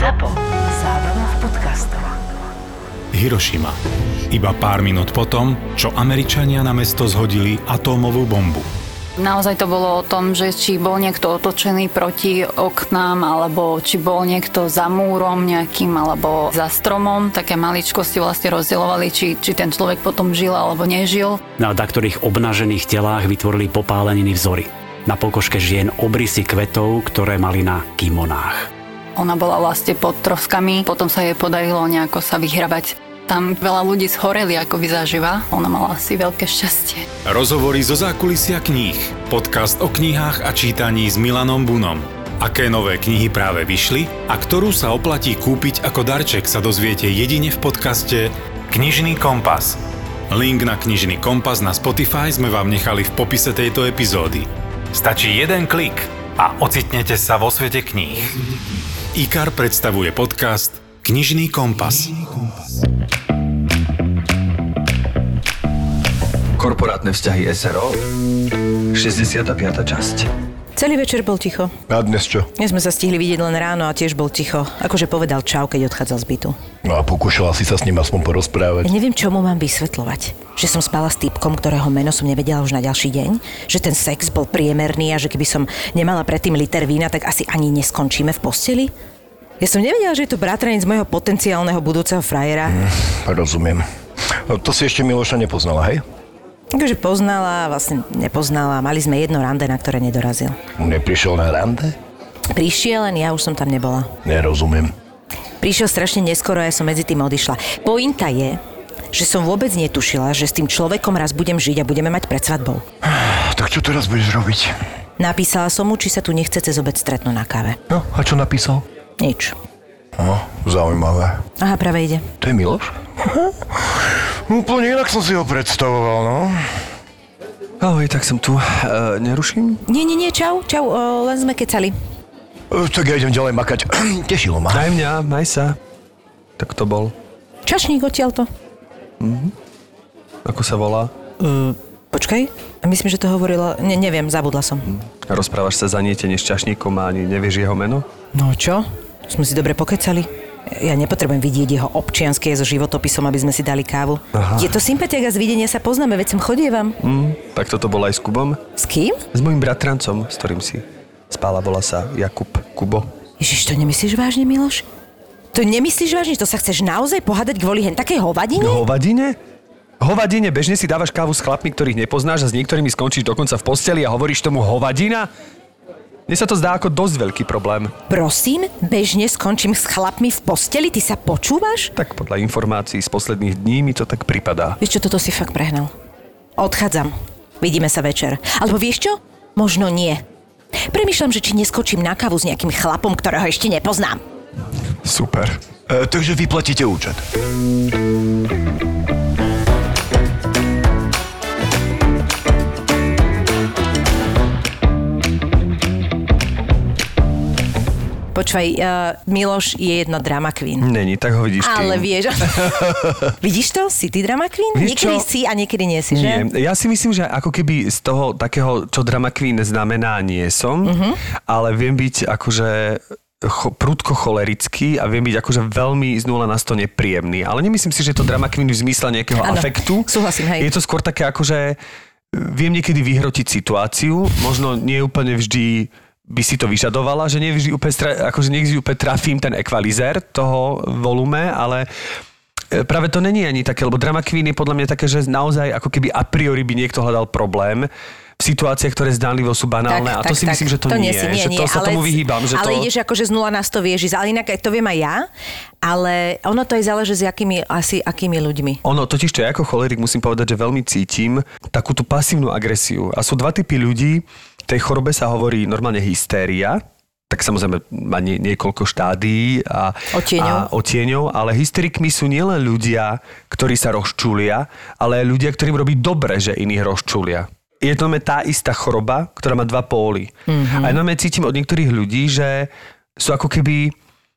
ZAPO. Zábrná v podcastov. Hirošima. Iba pár minút potom, čo Američania na mesto zhodili atómovú bombu. Naozaj to bolo o tom, že či bol niekto otočený proti oknám, alebo či bol niekto za múrom nejakým, alebo za stromom. Také maličkosti vlastne rozdielovali, či, či ten človek potom žil alebo nežil. Na ktorých obnažených telách vytvorili popáleniny vzory. Na pokožke žien obrysy kvetov, ktoré mali na kimonách. Ona bola vlastne pod troskami, potom sa jej podarilo nejako sa vyhrabať tam veľa ľudí schoreli, ako vy zažíva. Ona mala asi veľké šťastie. Rozhovory zo zákulisia kníh. Podcast o knihách a čítaní s Milanom Bunom. Aké nové knihy práve vyšli a ktorú sa oplatí kúpiť ako darček sa dozviete jedine v podcaste Knižný kompas. Link na Knižný kompas na Spotify sme vám nechali v popise tejto epizódy. Stačí jeden klik a ocitnete sa vo svete kníh. IKAR predstavuje podcast Knižný kompas. Korporátne vzťahy SRO 65. časť Celý večer bol ticho. A dnes čo? Dnes sme sa stihli vidieť len ráno a tiež bol ticho. Akože povedal čau, keď odchádzal z bytu. No a pokúšala si sa s ním aspoň porozprávať. Ja neviem, čo mu mám vysvetľovať. Že som spala s typkom, ktorého meno som nevedela už na ďalší deň. Že ten sex bol priemerný a že keby som nemala predtým liter vína, tak asi ani neskončíme v posteli. Ja som nevedela, že je to bratranec mojho potenciálneho budúceho frajera. Rozumiem. No, to si ešte Miloša nepoznala, hej? Takže poznala, vlastne nepoznala. Mali sme jedno rande, na ktoré nedorazil. Neprišiel na rande? Prišiel, len ja už som tam nebola. Nerozumiem. Prišiel strašne neskoro a ja som medzi tým odišla. Pointa je, že som vôbec netušila, že s tým človekom raz budem žiť a budeme mať pred svadbou. Tak čo teraz budeš robiť? Napísala som mu, či sa tu nechce cez obec stretnúť na káve. No, a čo napísal? Nič. No, zaujímavé. Aha, práve ide. To je Miloš? Úplne inak som si ho predstavoval, no. Ahoj, tak som tu. E, neruším? Nie, nie, nie, čau, čau, o, len sme kecali. E, Tak ja idem ďalej makať. Tešilo ma. Daj mňa, maj sa. Tak to bol. Čašník odtiaľto. Ako sa volá? Počkaj, a myslím, že to hovorila, ne, neviem, zabudla som. Rozprávaš sa zanietene s čašníkom a ani nevieš jeho meno? No čo? Sme si dobre pokecali. Ja nepotrebujem vidieť jeho občianske so životopisom, aby sme si dali kávu. Aha. Je to sympatiak a z videnia sa poznáme, veď som chodievam. Hm, tak toto bol aj s Kubom? S kým? S mojim bratrancom, s ktorým si spála, volá sa Jakub Kubo. Ježiš, to nemyslíš vážne, Miloš? To nemyslíš vážne? To sa chceš naozaj pohádať kvôli hen takej hovadine? Hovadine? Hovadine, bežne si dávaš kávu s chlapmi, ktorých nepoznáš a s niektorými skončíš dokonca v posteli a hovoríš tomu hovadina? Mne sa to zdá ako dosť veľký problém. Prosím, bežne skončím s chlapmi v posteli, ty sa počúvaš? Tak podľa informácií z posledných dní mi to tak pripadá. Vieš čo, toto si fakt prehnal. Odchádzam. Vidíme sa večer. Alebo vieš čo? Možno nie. Premýšľam, že či neskočím na kávu s nejakým chlapom, ktorého ešte nepoznám. Super. E, takže vyplatíte účet. Počúvaj, uh, Miloš je jedno drama queen. Není, tak ho vidíš Ale tým. vieš, vidíš to? Si ty drama queen? Vieš niekedy čo? si a niekedy nie si, Nie, že? ja si myslím, že ako keby z toho takého, čo drama queen znamená, nie som, Mhm. ale viem byť akože cho, prudko cholerický a viem byť akože veľmi z 0 na 100 nepríjemný. Ale nemyslím si, že to drama queen v zmysle nejakého Áno, afektu. súhlasím, hej. Je to skôr také akože viem niekedy vyhrotiť situáciu, možno nie úplne vždy by si to vyžadovala, že nie vždy úplne, akože nie vždy úplne trafím ten ekvalizér toho volume, ale e, práve to není ani také, lebo drama queen je podľa mňa také, že naozaj ako keby a priori by niekto hľadal problém v situáciách, ktoré zdánlivo sú banálne a to si myslím, že to, nie, si, nie, že to nie, sa ale, tomu vyhýbam. Že ale to... ideš akože z 0 na 100 vieš ísť, ale inak to viem aj ja, ale ono to aj záleží s akými, asi akými ľuďmi. Ono, totiž to ja ako cholerik musím povedať, že veľmi cítim takú tú pasívnu agresiu. A sú dva typy ľudí. Tej chorobe sa hovorí normálne hystéria, tak samozrejme má nie, niekoľko štádií a, otieňov, ale hysterikmi sú nielen ľudia, ktorí sa rozčulia, ale aj ľudia, ktorým robí dobre, že iných rozčulia. Je to tá istá choroba, ktorá má dva póly. Mhm. Mm-hmm. A ja cítim od niektorých ľudí, že sú ako keby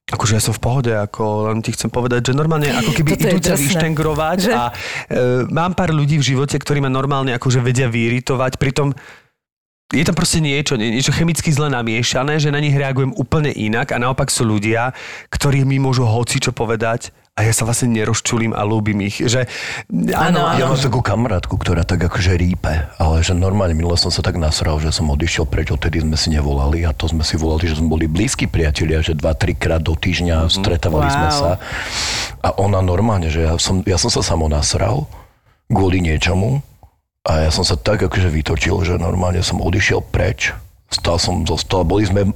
Akože ja som v pohode, ako len ti chcem povedať, že normálne ako keby Toto idú ťa vyštengrovať Že? a e, mám pár ľudí v živote, ktorí ma normálne akože vedia vyiritovať, pritom je tam proste niečo, nie- niečo chemicky zle namiešané, že na nich reagujem úplne inak a naopak sú ľudia, ktorí mi môžu hoci čo povedať a ja sa vlastne nerozčulím a ľúbim ich. Že, áno, Ja áno, mám takú kamarátku, ktorá tak akože rípe, ale že normálne minule som sa tak nasral, že som odišiel preč, odtedy sme si nevolali a to sme si volali, že sme boli blízki priatelia, že dva, trikrát do týždňa stretávali sme Wow. sa. A ona normálne, že ja som, ja som sa samo nasral kvôli niečomu a ja som sa tak akože vytočil, že normálne som odišiel preč. Stal som, zostal, boli sme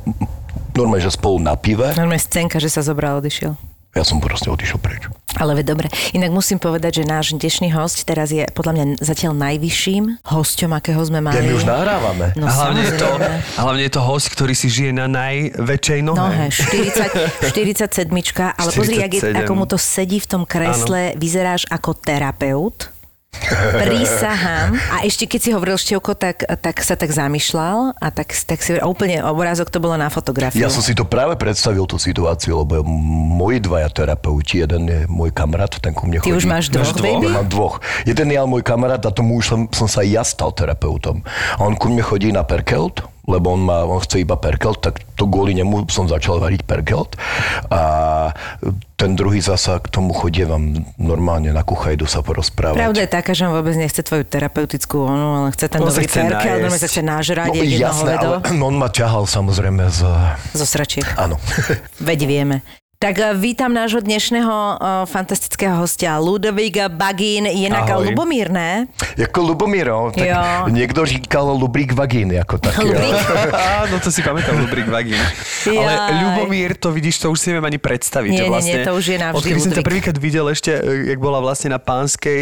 normálne, že spolu na pive. Normálne scénka, že sa zobral, odišiel. Ja som proste odišiel preč. Ale veď dobre. Inak musím povedať, že náš dnešný host teraz je podľa mňa zatiaľ najvyšším hosťom, akého sme mali. Ja my už nahrávame. No a hlavne je, to, hlavne je to host, ktorý si žije na najväčšej nohe. Nohe, 40, 47, ale pozri, jak je, 47. ako mu to sedí v tom kresle, vyzeráš ako terapeut. Prísahám. A ešte keď si hovoril Števko, tak, tak sa tak zamýšľal a tak, tak si a úplne obrázok to bolo na fotografiu. Ja som si to práve predstavil, tú situáciu, lebo moji dvaja terapeuti, jeden je môj kamarát, ten ku mne Ty chodí. už máš dvoch, baby? Ja mám dvoch. Jeden je ale môj kamarát a tomu už som, som sa ja stal terapeutom. A on ku mne chodí na perkelt, lebo on, má, on chce iba perkelt, tak to kvôli nemu som začal variť perkelt. A ten druhý zasa k tomu chodievam normálne na kuchajdu sa porozprávať. Pravda je taká, že on vôbec nechce tvoju terapeutickú onu, ale chce ten On dobrý chce perkel, najesť. normálne sa chce nažrať, No, no, jasné, ale on ma ťahal samozrejme z... zo sračiek. Áno. Veď vieme. Tak eh, vítam nášho dnešného uh, fantastického hostia Ludovík Bagín, inak Ahoj. Lubomír, ne? Jako Lubomíro, tak Jo. niekto říkal Lubrík vagíny, ako taký. Lubrík? Áno, to si pamätám, Lubrik Vagín. Ale Jaj. Ľubomír, to vidíš, to už si neviem ani predstaviť. Nie, že nie, vlastne, nie, to už je navždy Odkedy som ťa Ludvík. prvýkrát videl ešte, e, jak bola vlastne na Pánskej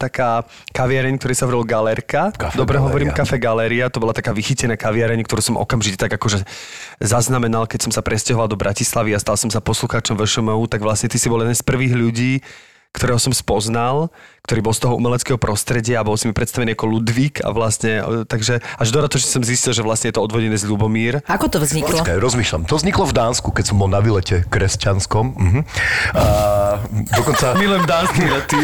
taká kaviareň, ktorý sa volal Galerka. Kafe Dobre Galéria. hovorím, Kafe Galéria. To bola taká vychytená kaviareň, ktorú som okamžite tak akože zaznamenal, keď som sa presťahoval do Bratislavy a stal som sa poslucháčom VŠMU, tak vlastne ty si bol jeden z prvých ľudí, ktorého som spoznal, ktorý bol z toho umeleckého prostredia a bol si mi predstavený ako Ludvík a vlastne, e, takže až do to, že som zistil, že vlastne je to odvodené z Ľubomír. Ako to vzniklo? Počkaj, rozmýšľam. To vzniklo v Dánsku, keď som bol na vylete kresťanskom. Uh-huh. A dokonca... Milujem dánske výlety.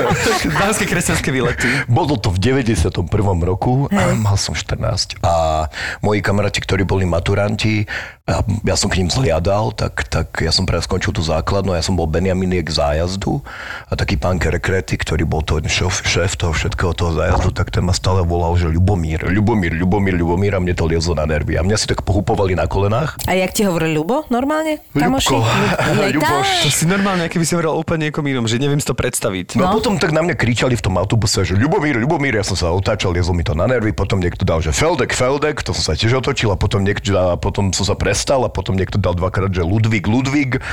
dánske kresťanské výlety. Bolo to v 91. roku, a mal som 14 a moji kamaráti, ktorí boli maturanti, a ja som k ním zliadal, tak, tak ja som práve skončil tú základnú, ja som bol Benjaminiek zájazdu a taký pán Kerekrety, ktorý bol to šéf, šéf toho všetkého toho zájazdu, tak ten ma stále volal, že Ľubomír, Ľubomír, Ľubomír, Ľubomír a mne to liezlo na nervy. A mňa si tak pohupovali na kolenách. A jak ti hovoril Ľubo normálne? Kamoši? Ľuboš. To si normálne, keby si hovoril úplne niekom inom, že neviem si to predstaviť. No, a potom tak na mňa kričali v tom autobuse, že Ľubomír, Ľubomír, ja som sa otáčal, liezlo mi to na nervy, potom niekto dal, že Feldek, Feldek, to som sa tiež otočil a potom, niekto, a potom som sa prestal a potom niekto dal dvakrát, že Ludvík, Ludvík.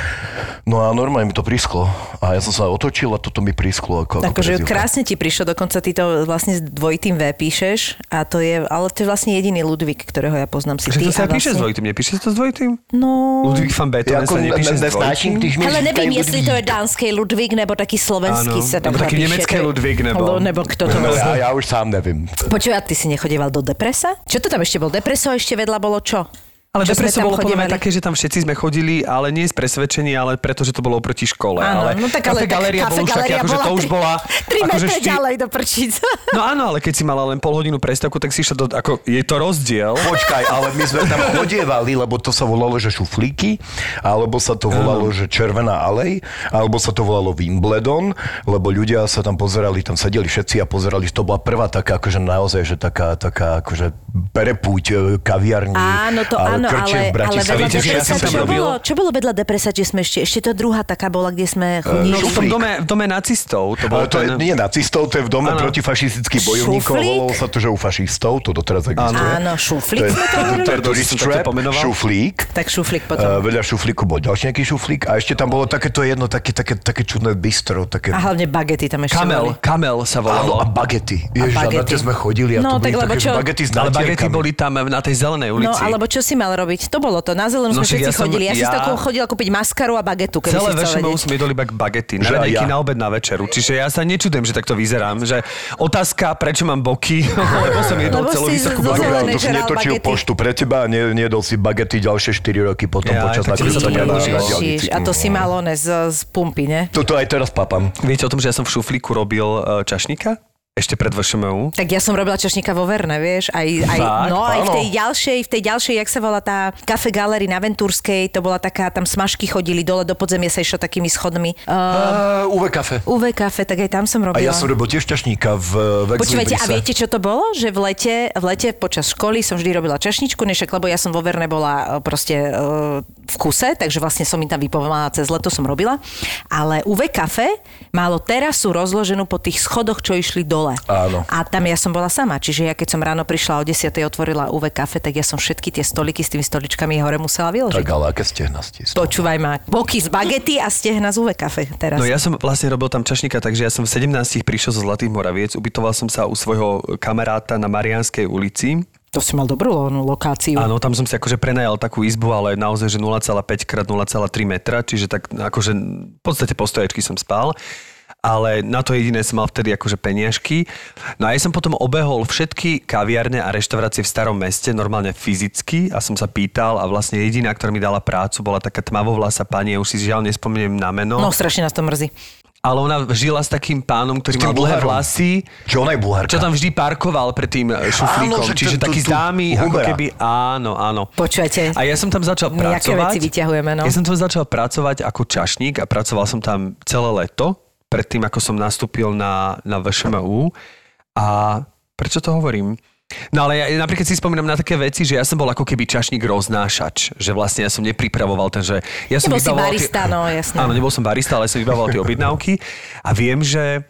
No a normálne mi to prisklo. A ja som sa otočil a toto mi prisklo ako, ako Akože krásne ti prišlo, dokonca ty to vlastne s dvojitým V píšeš a to je, ale to je vlastne jediný Ludvík, ktorého ja poznám si Že ty. to sa a píše s vlastne... dvojitým, nepíše sa to s dvojitým? No... Ludvík van Beethoven sa nepíše s dvojitým? Ale nevím, jestli to je dánský Ludvík, nebo taký slovenský sa nebo taký nemecký Ludvík, nebo- nebo kto to ja, ja už sám nevím. Počuj, a ty si nechodieval do depresa? Čo to tam ešte bol? Depreso ešte vedľa bolo čo? Ale depreso bolo podľa mňa také, že tam všetci sme chodili, ale nie z presvedčenia, ale preto, že to bolo oproti škole. Áno, ale no tak ale Kafe Galéria Kafe bolo už také, akože to už bola... Tri akože metre šty- ďalej do prčíc. No áno, ale keď si mala len pol hodinu prestávku, tak si išla do... Ako, je to rozdiel. Počkaj, ale my sme tam chodievali, lebo to sa volalo, že šuflíky, alebo sa to volalo, že červená alej, alebo sa to volalo Wimbledon, lebo ľudia sa tam pozerali, tam sedeli všetci a pozerali, že to bola prvá taká, akože naozaj, že taká, taká akože perepúť e, kaviarní. Áno, to a áno, krčie ale, v ale Bratislave. vedľa Viete, že ja depresa, čo robil? bolo? Čo bolo vedľa depresa, že sme ešte, ešte to druhá taká bola, kde sme chodili? No v tom dome, v dome nacistov. To bol Ale to je ten... nie nacistov, to je v dome Áno. protifašistických bojovníkov. Volalo sa to, že u fašistov, to doteraz existuje. Áno, To šuflík sme to hovorili? šuflík. Tak šuflík potom. vedľa šuflíku bol ďalší nejaký šuflík a ešte tam bolo takéto jedno, také, také, také čudné bistro. Také... A hlavne bagety tam ešte Kamel, boli. Kamel sa Áno, volalo. a bagety. Ježiš, a, na bagety. tie sme chodili a No, to tak boli lebo čo? bagety s Ale bagety boli tam na tej zelenej No, ulici. alebo čo si mal robiť? To bolo to. Na zelenú No sme všetci ja som- chodili. Ja, si ja- s takou chodila kúpiť maskaru a bagetu, keby Celé vedieť. sme jedoli iba bagety. Na raňajky, ja. na obed, na večeru. Čiže ja sa nečudujem, že takto vyzerám. Že otázka, prečo mám boky, lebo som jedol Lebo celú vysokú bagetu. si netočil bagety. poštu pre teba a ne, nejedol si bagety ďalšie 4 roky potom Ja, počas tak tebe sa to nakrúcania na, predĺžilo. na Ježiš, diaľnici. a to si mal one z, z pumpy, ne? Toto aj teraz papám. Viete o tom, že ja som v šuflíku robil e, čašníka? Ešte pred VŠMU. Tak ja som robila čašníka vo Verne, vieš, aj, aj, Fakt? no, aj v tej ďalšej, v tej ďalšej, jak sa volá tá kafe galery na Ventúrskej, to bola taká, tam smažky chodili dole do podzemia sa išlo takými schodmi. Uh, Uh, UV kafe. UV kafe, tak aj tam som A robila. ja som robil tiež ťažníka v, v Počúvajte, a viete, čo to bolo? Že v lete, v lete počas školy som vždy robila čašničku, nešak, lebo ja som vo Verne bola e, proste e, v kuse, takže vlastne som im tam vypomáhala cez leto, som robila. Ale UV kafe malo terasu rozloženú po tých schodoch, čo išli dole. Áno. A tam ja som bola sama, čiže ja keď som ráno prišla o 10. otvorila UV kafe, tak ja som všetky tie stoliky s tými stoličkami hore musela vyložiť. Tak ale aké stehna stisnú. Počúvaj ma, boky z bagety a stehna z UV kafe teraz. No ja som vlastne robil tam čašníka, takže ja som v 17 prišiel zo Zlatých Moraviec, ubytoval som sa u svojho kamaráta na Marianskej ulici. To si mal dobrú lo- lokáciu. Áno, tam som si akože prenajal takú izbu, ale naozaj, že 0,5 x 0,3 metra, čiže tak akože v podstate po stoječky som spal ale na to jediné som mal vtedy akože peniažky. No a ja som potom obehol všetky kaviarne a reštaurácie v starom meste, normálne fyzicky a som sa pýtal a vlastne jediná, ktorá mi dala prácu, bola taká tmavovlasa pani, ja už si žiaľ nespomeniem na meno. No strašne nás to mrzí. Ale ona žila s takým pánom, ktorý mal dlhé vlasy, Čo ona je bulharka? čo tam vždy parkoval pred tým e, šuflíkom. Áno, že Čiže ten- taký známy, ako keby... Áno, áno. Počujete, A ja som tam začal pracovať. veci vyťahujeme, no. Ja som tam začal pracovať ako čašník a pracoval som tam celé leto, predtým ako som nastúpil na, na VŠMU. A prečo to hovorím? No ale ja napríklad si spomínam na také veci, že ja som bol ako keby čašník roznášač, že vlastne ja som nepripravoval ten, že ja som Nebol si vybavoval barista, no, jasné. Áno, nebol som barista, ale som vybavoval tie objednávky a viem, že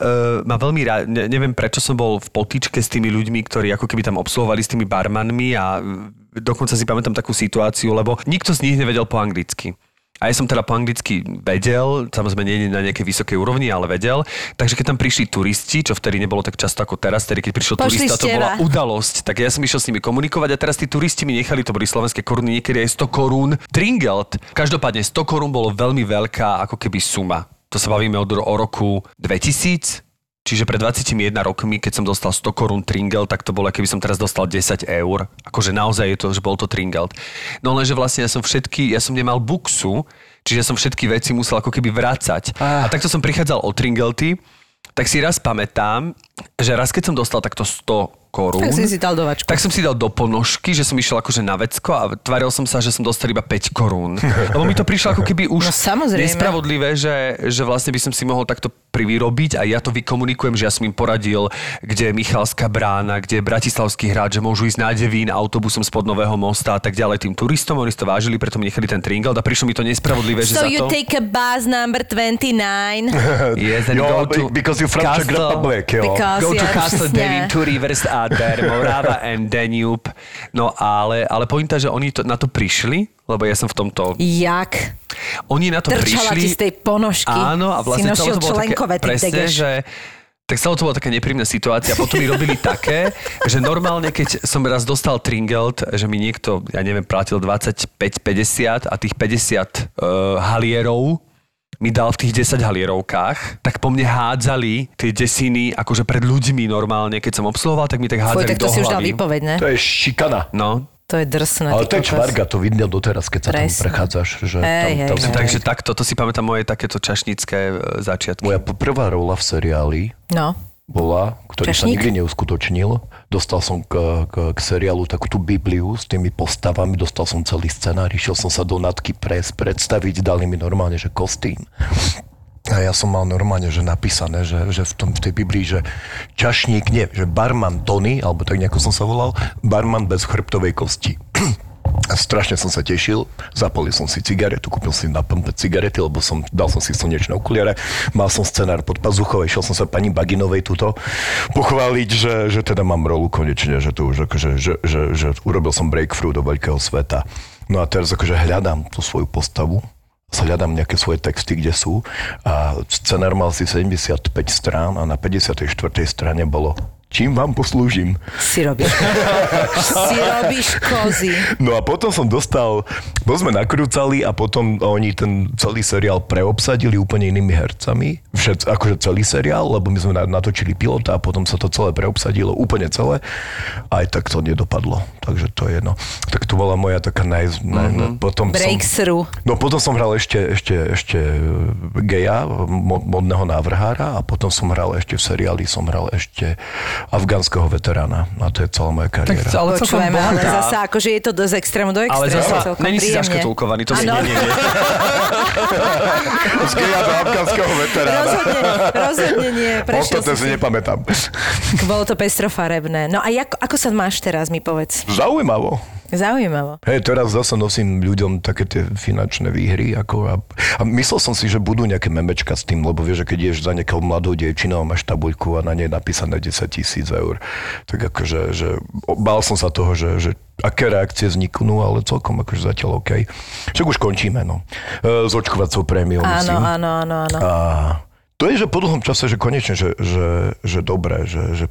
Uh, ma veľmi rád, ne, neviem prečo som bol v potičke s tými ľuďmi, ktorí ako keby tam obsluhovali s tými barmanmi a e, dokonca si pamätám takú situáciu, lebo nikto z nich nevedel po anglicky. A ja som teda po anglicky vedel, samozrejme nie na nejakej vysokej úrovni, ale vedel. Takže keď tam prišli turisti, čo vtedy nebolo tak často ako teraz, tedy keď prišiel Pošli turista, to bola udalosť. Tak ja som išiel s nimi komunikovať a teraz tí turisti mi nechali, to boli slovenské koruny, niekedy aj 100 korún. Tringelt, každopádne 100 korún bolo veľmi veľká ako keby suma. To sa bavíme od, o roku 2000, Čiže pred 21 rokmi, keď som dostal 100 korún Tringel, tak to bolo, keby som teraz dostal 10 eur. Akože naozaj je to, že bol to Tringel. No lenže vlastne ja som všetky, ja som nemal buksu, čiže som všetky veci musel ako keby vrácať. A takto som prichádzal o Tringelty, tak si raz pamätám, že raz keď som dostal takto 100 korún, Tak si si dal do vačku. tak som si dal do ponožky, že som išiel akože na vecko a tvaril som sa, že som dostal iba 5 korún. Lebo mi to prišlo ako keby už No, samozrejme. nespravodlivé, že, že vlastne by som si mohol takto privyrobiť a ja to vykomunikujem, že ja som im poradil, kde je Michalská brána, kde je Bratislavský hrad, že môžu ísť na Devín autobusom spod Nového mosta a tak ďalej tým turistom. Oni si to vážili, preto mi nechali ten tringel a prišlo mi to nespravodlivé, že So za you to... take a bus number 29 Yes, and Jo, go to because you're from Czech Republic, jo. because Go to ja, Castle. Devin, two rivers are there, Morava and Danube. No ale, ale pointa, že oni to, na to prišli, lebo ja som v tomto... Jak? Oni na to Trčala prišli... ti z tej ponožky. Áno, a vlastne si to bolo také, presne, že tak celé to bola taká nepríjemná situácia. Potom mi robili také, že normálne, keď som raz dostal Tringelt, že mi niekto, ja neviem, platil 25-50 a tých 50 uh, halierov mi dal v tých 10 halierovkách, tak po mne hádzali tie desiny akože pred ľuďmi normálne. Keď som obsluhoval, tak mi tak Fuj, hádzali tak to do si už dal hlavy. výpoveď, ne? To je šikana. No, To je drsné. Ale to je čvarga, to vidno doteraz, keď sa tam Presne. prechádzaš. Že Hej, tam, hej, tam si hej. takže takto, to si pamätám moje takéto čašnické e, začiatky. Moja prvá rola v seriáli No. Bola, ktorý sa Čašník? nikdy neuskutočnil. Dostal som k, k, k seriálu takú tú Bibliu s tými postavami, dostal som celý scenár, išiel som sa do natky pres, predstaviť, dali mi normálne, že kostým. A ja som mal normálne, že napísané, že, že v, tom, v tej Biblii, že čašník, nie, že barman Tony, alebo tak nejako som sa volal, barman bez chrbtovej kosti. Strašne som sa tešil, zapalil som si cigaretu, kúpil si na pumpe cigarety, lebo som, dal som si slnečné okuliare, mal som scenár pod pazuchou, išiel som sa pani Baginovej túto pochváliť, že, že teda mám rolu konečne, že to už akože, že, že, že urobil som breakthrough do veľkého sveta. No a teraz akože hľadám tú svoju postavu, hľadám nejaké svoje texty, kde sú a scenár mal si 75 strán a na 54. strane bolo čím vám poslúžim? Si robíš. si robíš kozy. No a potom som dostal, potom sme nakrúcali a potom oni ten celý seriál preobsadili úplne inými hercami. Všet, akože celý seriál, lebo my sme na- natočili pilota a potom sa to celé preobsadilo úplne celé. Aj tak to nedopadlo. Takže to je jedno. Tak to bola moja taká naj... naj mm-hmm. potom som, Breakthrough. No potom som hral ešte, ešte, ešte geja, mo- modného návrhára a potom som hral ešte v seriáli, som hral ešte afgánskeho veterána. A to je celá moja Tak, kariéra. ale celkom Počujeme, ale zasa, akože je to z extrému do Ale extrému. zasa, celkom není si zaškatulkovaný, to si nie, nie, nie. Do afgánskeho veterána. Rozhodne, rozhodne nie. Prešiel Ostatné si nepamätám. Bolo to pestrofarebné. No a jak, ako sa máš teraz, mi povedz. Zaujímavo. Zaujímavo. Hej, teraz zase nosím ľuďom také tie finančné výhry. Ako a, a myslel som si, že budú nejaké memečka s tým, lebo vieš, že keď ješ za nejakou mladou dievčinou a máš tabuľku a na nej je napísané 10 tisíc eur, tak akože, že bál som sa toho, že, že aké reakcie vzniknú, ale celkom akože zatiaľ OK. Však už končíme, no. E, S očkovacou prémiou, Áno, myslím. áno, áno, áno. A to je, že po dlhom čase, že konečne, že, že, že dobré, že, že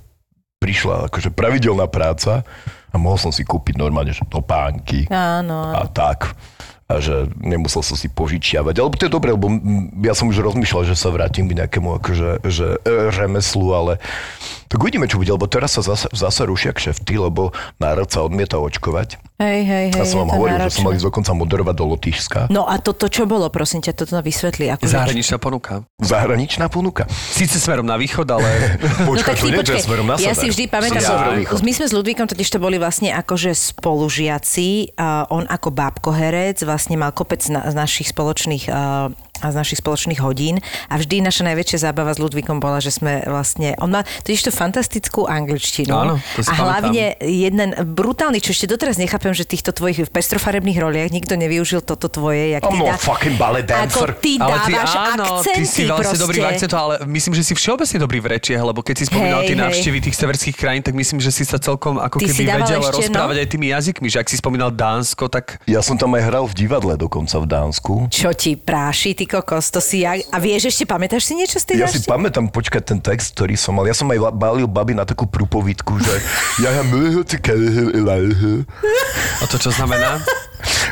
prišla akože pravidelná práca a mohol som si kúpiť normálne, že topánky Áno, áno. a tak. A že nemusel som si požičiavať. Alebo to je dobré, lebo ja som už rozmýšľal, že sa vrátim k nejakému akože, že, e, remeslu, ale tak uvidíme, čo bude, lebo teraz sa zase, zase rušia kšefty, lebo národ sa odmieta očkovať. Hej, hej, hej. Ja som vám hovoril, že som náročné. mal ísť dokonca moderovať do Lotyšska. No a toto čo bolo, prosím ťa, toto vysvetli. Ako Zahraničná ponuka. Zahraničná ponuka. Síce smerom na východ, ale... Počkaj, to nie je smerom na No ja sever. si vždy pamätám, ja, my sme s Ludvíkom totiž to boli vlastne akože spolužiaci, a on ako bábkoherec vlastne mal kopec na, z našich spoločných a, a z našich spoločných hodín a vždy naša najväčšia zábava s Ludvíkom bola, že sme vlastne, on má totiž to fantastickú angličtinu Áno, to si a hlavne jeden brutálny, čo ešte doteraz nechápem, že týchto tvojich v pestrofarebných roliach nikto nevyužil toto tvoje, jak I'm dá- fucking ballet dancer. Ako ty Ale ty dávaš áno, akcenty ty si proste. dobrý v akcentu, ale myslím, že si všeobecne dobrý v rečiach, lebo keď si spomínal Hej, tie návštevy tých severských krajín, tak myslím, že si sa celkom ako Ty si keby vedel ešte, no? rozprávať aj tými jazykmi, že ak si spomínal Dánsko, tak Ja som tam aj hral v divadle dokonca v Dánsku. Čo ti práši, ty kokos, to si jak... A vieš ešte, pamätáš si niečo z tej Ja si návštevy? pamätám počkať ten text, ktorý som mal. Ja som aj balil babi na takú prúpovidku, že ja a to čo znamená?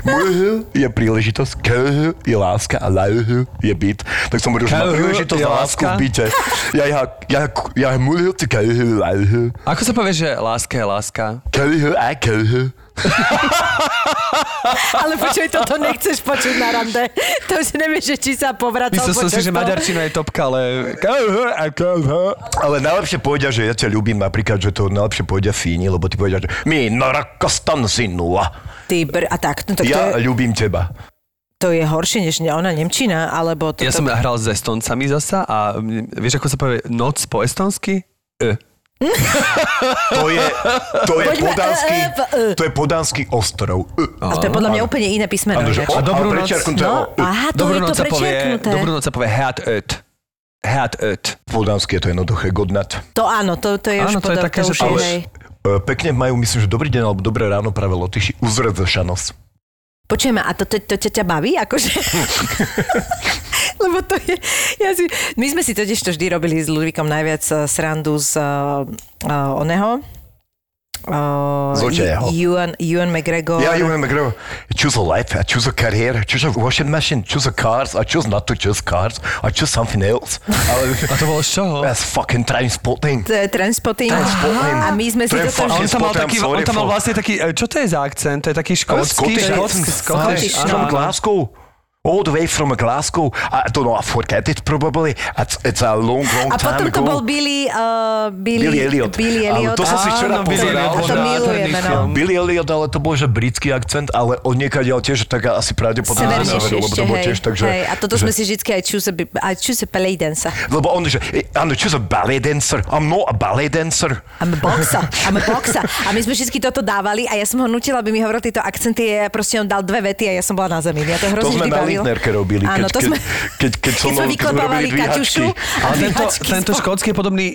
Mlhu je príležitosť, kelhu je láska a lauhu je byt. Tak som hovoril, že Kelhu príležitosť lásku v byte. Ja ja ja ja mlhu, ty kelhu, lauhu. Ako sa povie, že láska je láska? Kelhu a kelhu. Ale počuj, toto nechceš počuť na rande. To už nevieš, že či sa povracal Myslel som si, že maďarčina je topka, ale... Ale najlepšie povedia, že ja ťa ľúbim napríklad, že to najlepšie povedia Fíni, lebo ty povedia, že my narakastan sinua. Ty br... A tak, no, tak to, Ja je, ľúbim teba. to je horšie, než ne- ona Nemčina, alebo... To, Ja to... som hral s Estoncami zasa a vieš, ako sa povie noc po estonsky? E. To je, to je Poďme, podánsky, e, e, e. to je podánsky ostrov. A to je podľa mňa úplne iné písmeno. Že ináč. o, A dobrú noc. No, aha, to Dobrú je to noc sa povie, prečiarknuté. dobrú noc sa povie hat öt. Hat öt. Podánsky je to jednoduché, godnat. To áno, to, to je Áno, už to je také, to že už ale- Pekne majú, myslím, že dobrý deň alebo dobré ráno práve Lotyši uzredzešanosť. Počujeme, a to, to, to, to ťa baví? Akože... Lebo to je... Ja si, my sme si totiž to vždy robili s Ludvíkom najviac eh, srandu z uh, oného. Uh, Z očeho. Ewan, Ewan McGregor. Ja, Johan McGregor, choose a life, I choose a career, choose a washing machine, choose a cars, I choose not to choose cars, I choose something else. Ale A to bolo z čoho? that's fucking transporting. To je Transpotting. Transpotting. A my sme si To A on tam mal taký, on tam mal vlastne taký, e, čo to je za akcent? To je taký škótsky? Scottish škótsky, accent. Scottish, Scottish, áno, From áno. Glasgow. All the way from Glasgow. I don't know, I forget it probably. It's, it's a long, long A time potom to ago. bol Billy, uh, Billy, Billy Elliot. Billy Ale Elliot. to som si včera Áno, pozeral. A to milujeme, no. film. Billy Elliot, ale to bol že britský akcent, ale od niekaď tiež tak asi pravdepodobne severu, lebo to bol hej. tiež tak, že... hej. A toto že, sme si vždy aj choose a, bi- aj a ballet dancer. Lebo on, že áno, choose a ballet dancer. I'm not a ballet dancer. I'm a boxer. I'm a boxer. A my sme vždy toto dávali a ja som ho nutila, aby mi hovoril tieto akcenty a proste on dal dve vety a ja som bola na zemi. Ja to hrozne vždy Litnerke robili, Áno, keď, to keď, sme, keď, keď, som keď sme vyklepávali Kaťušu. Ale tento, tento škótsky je podobný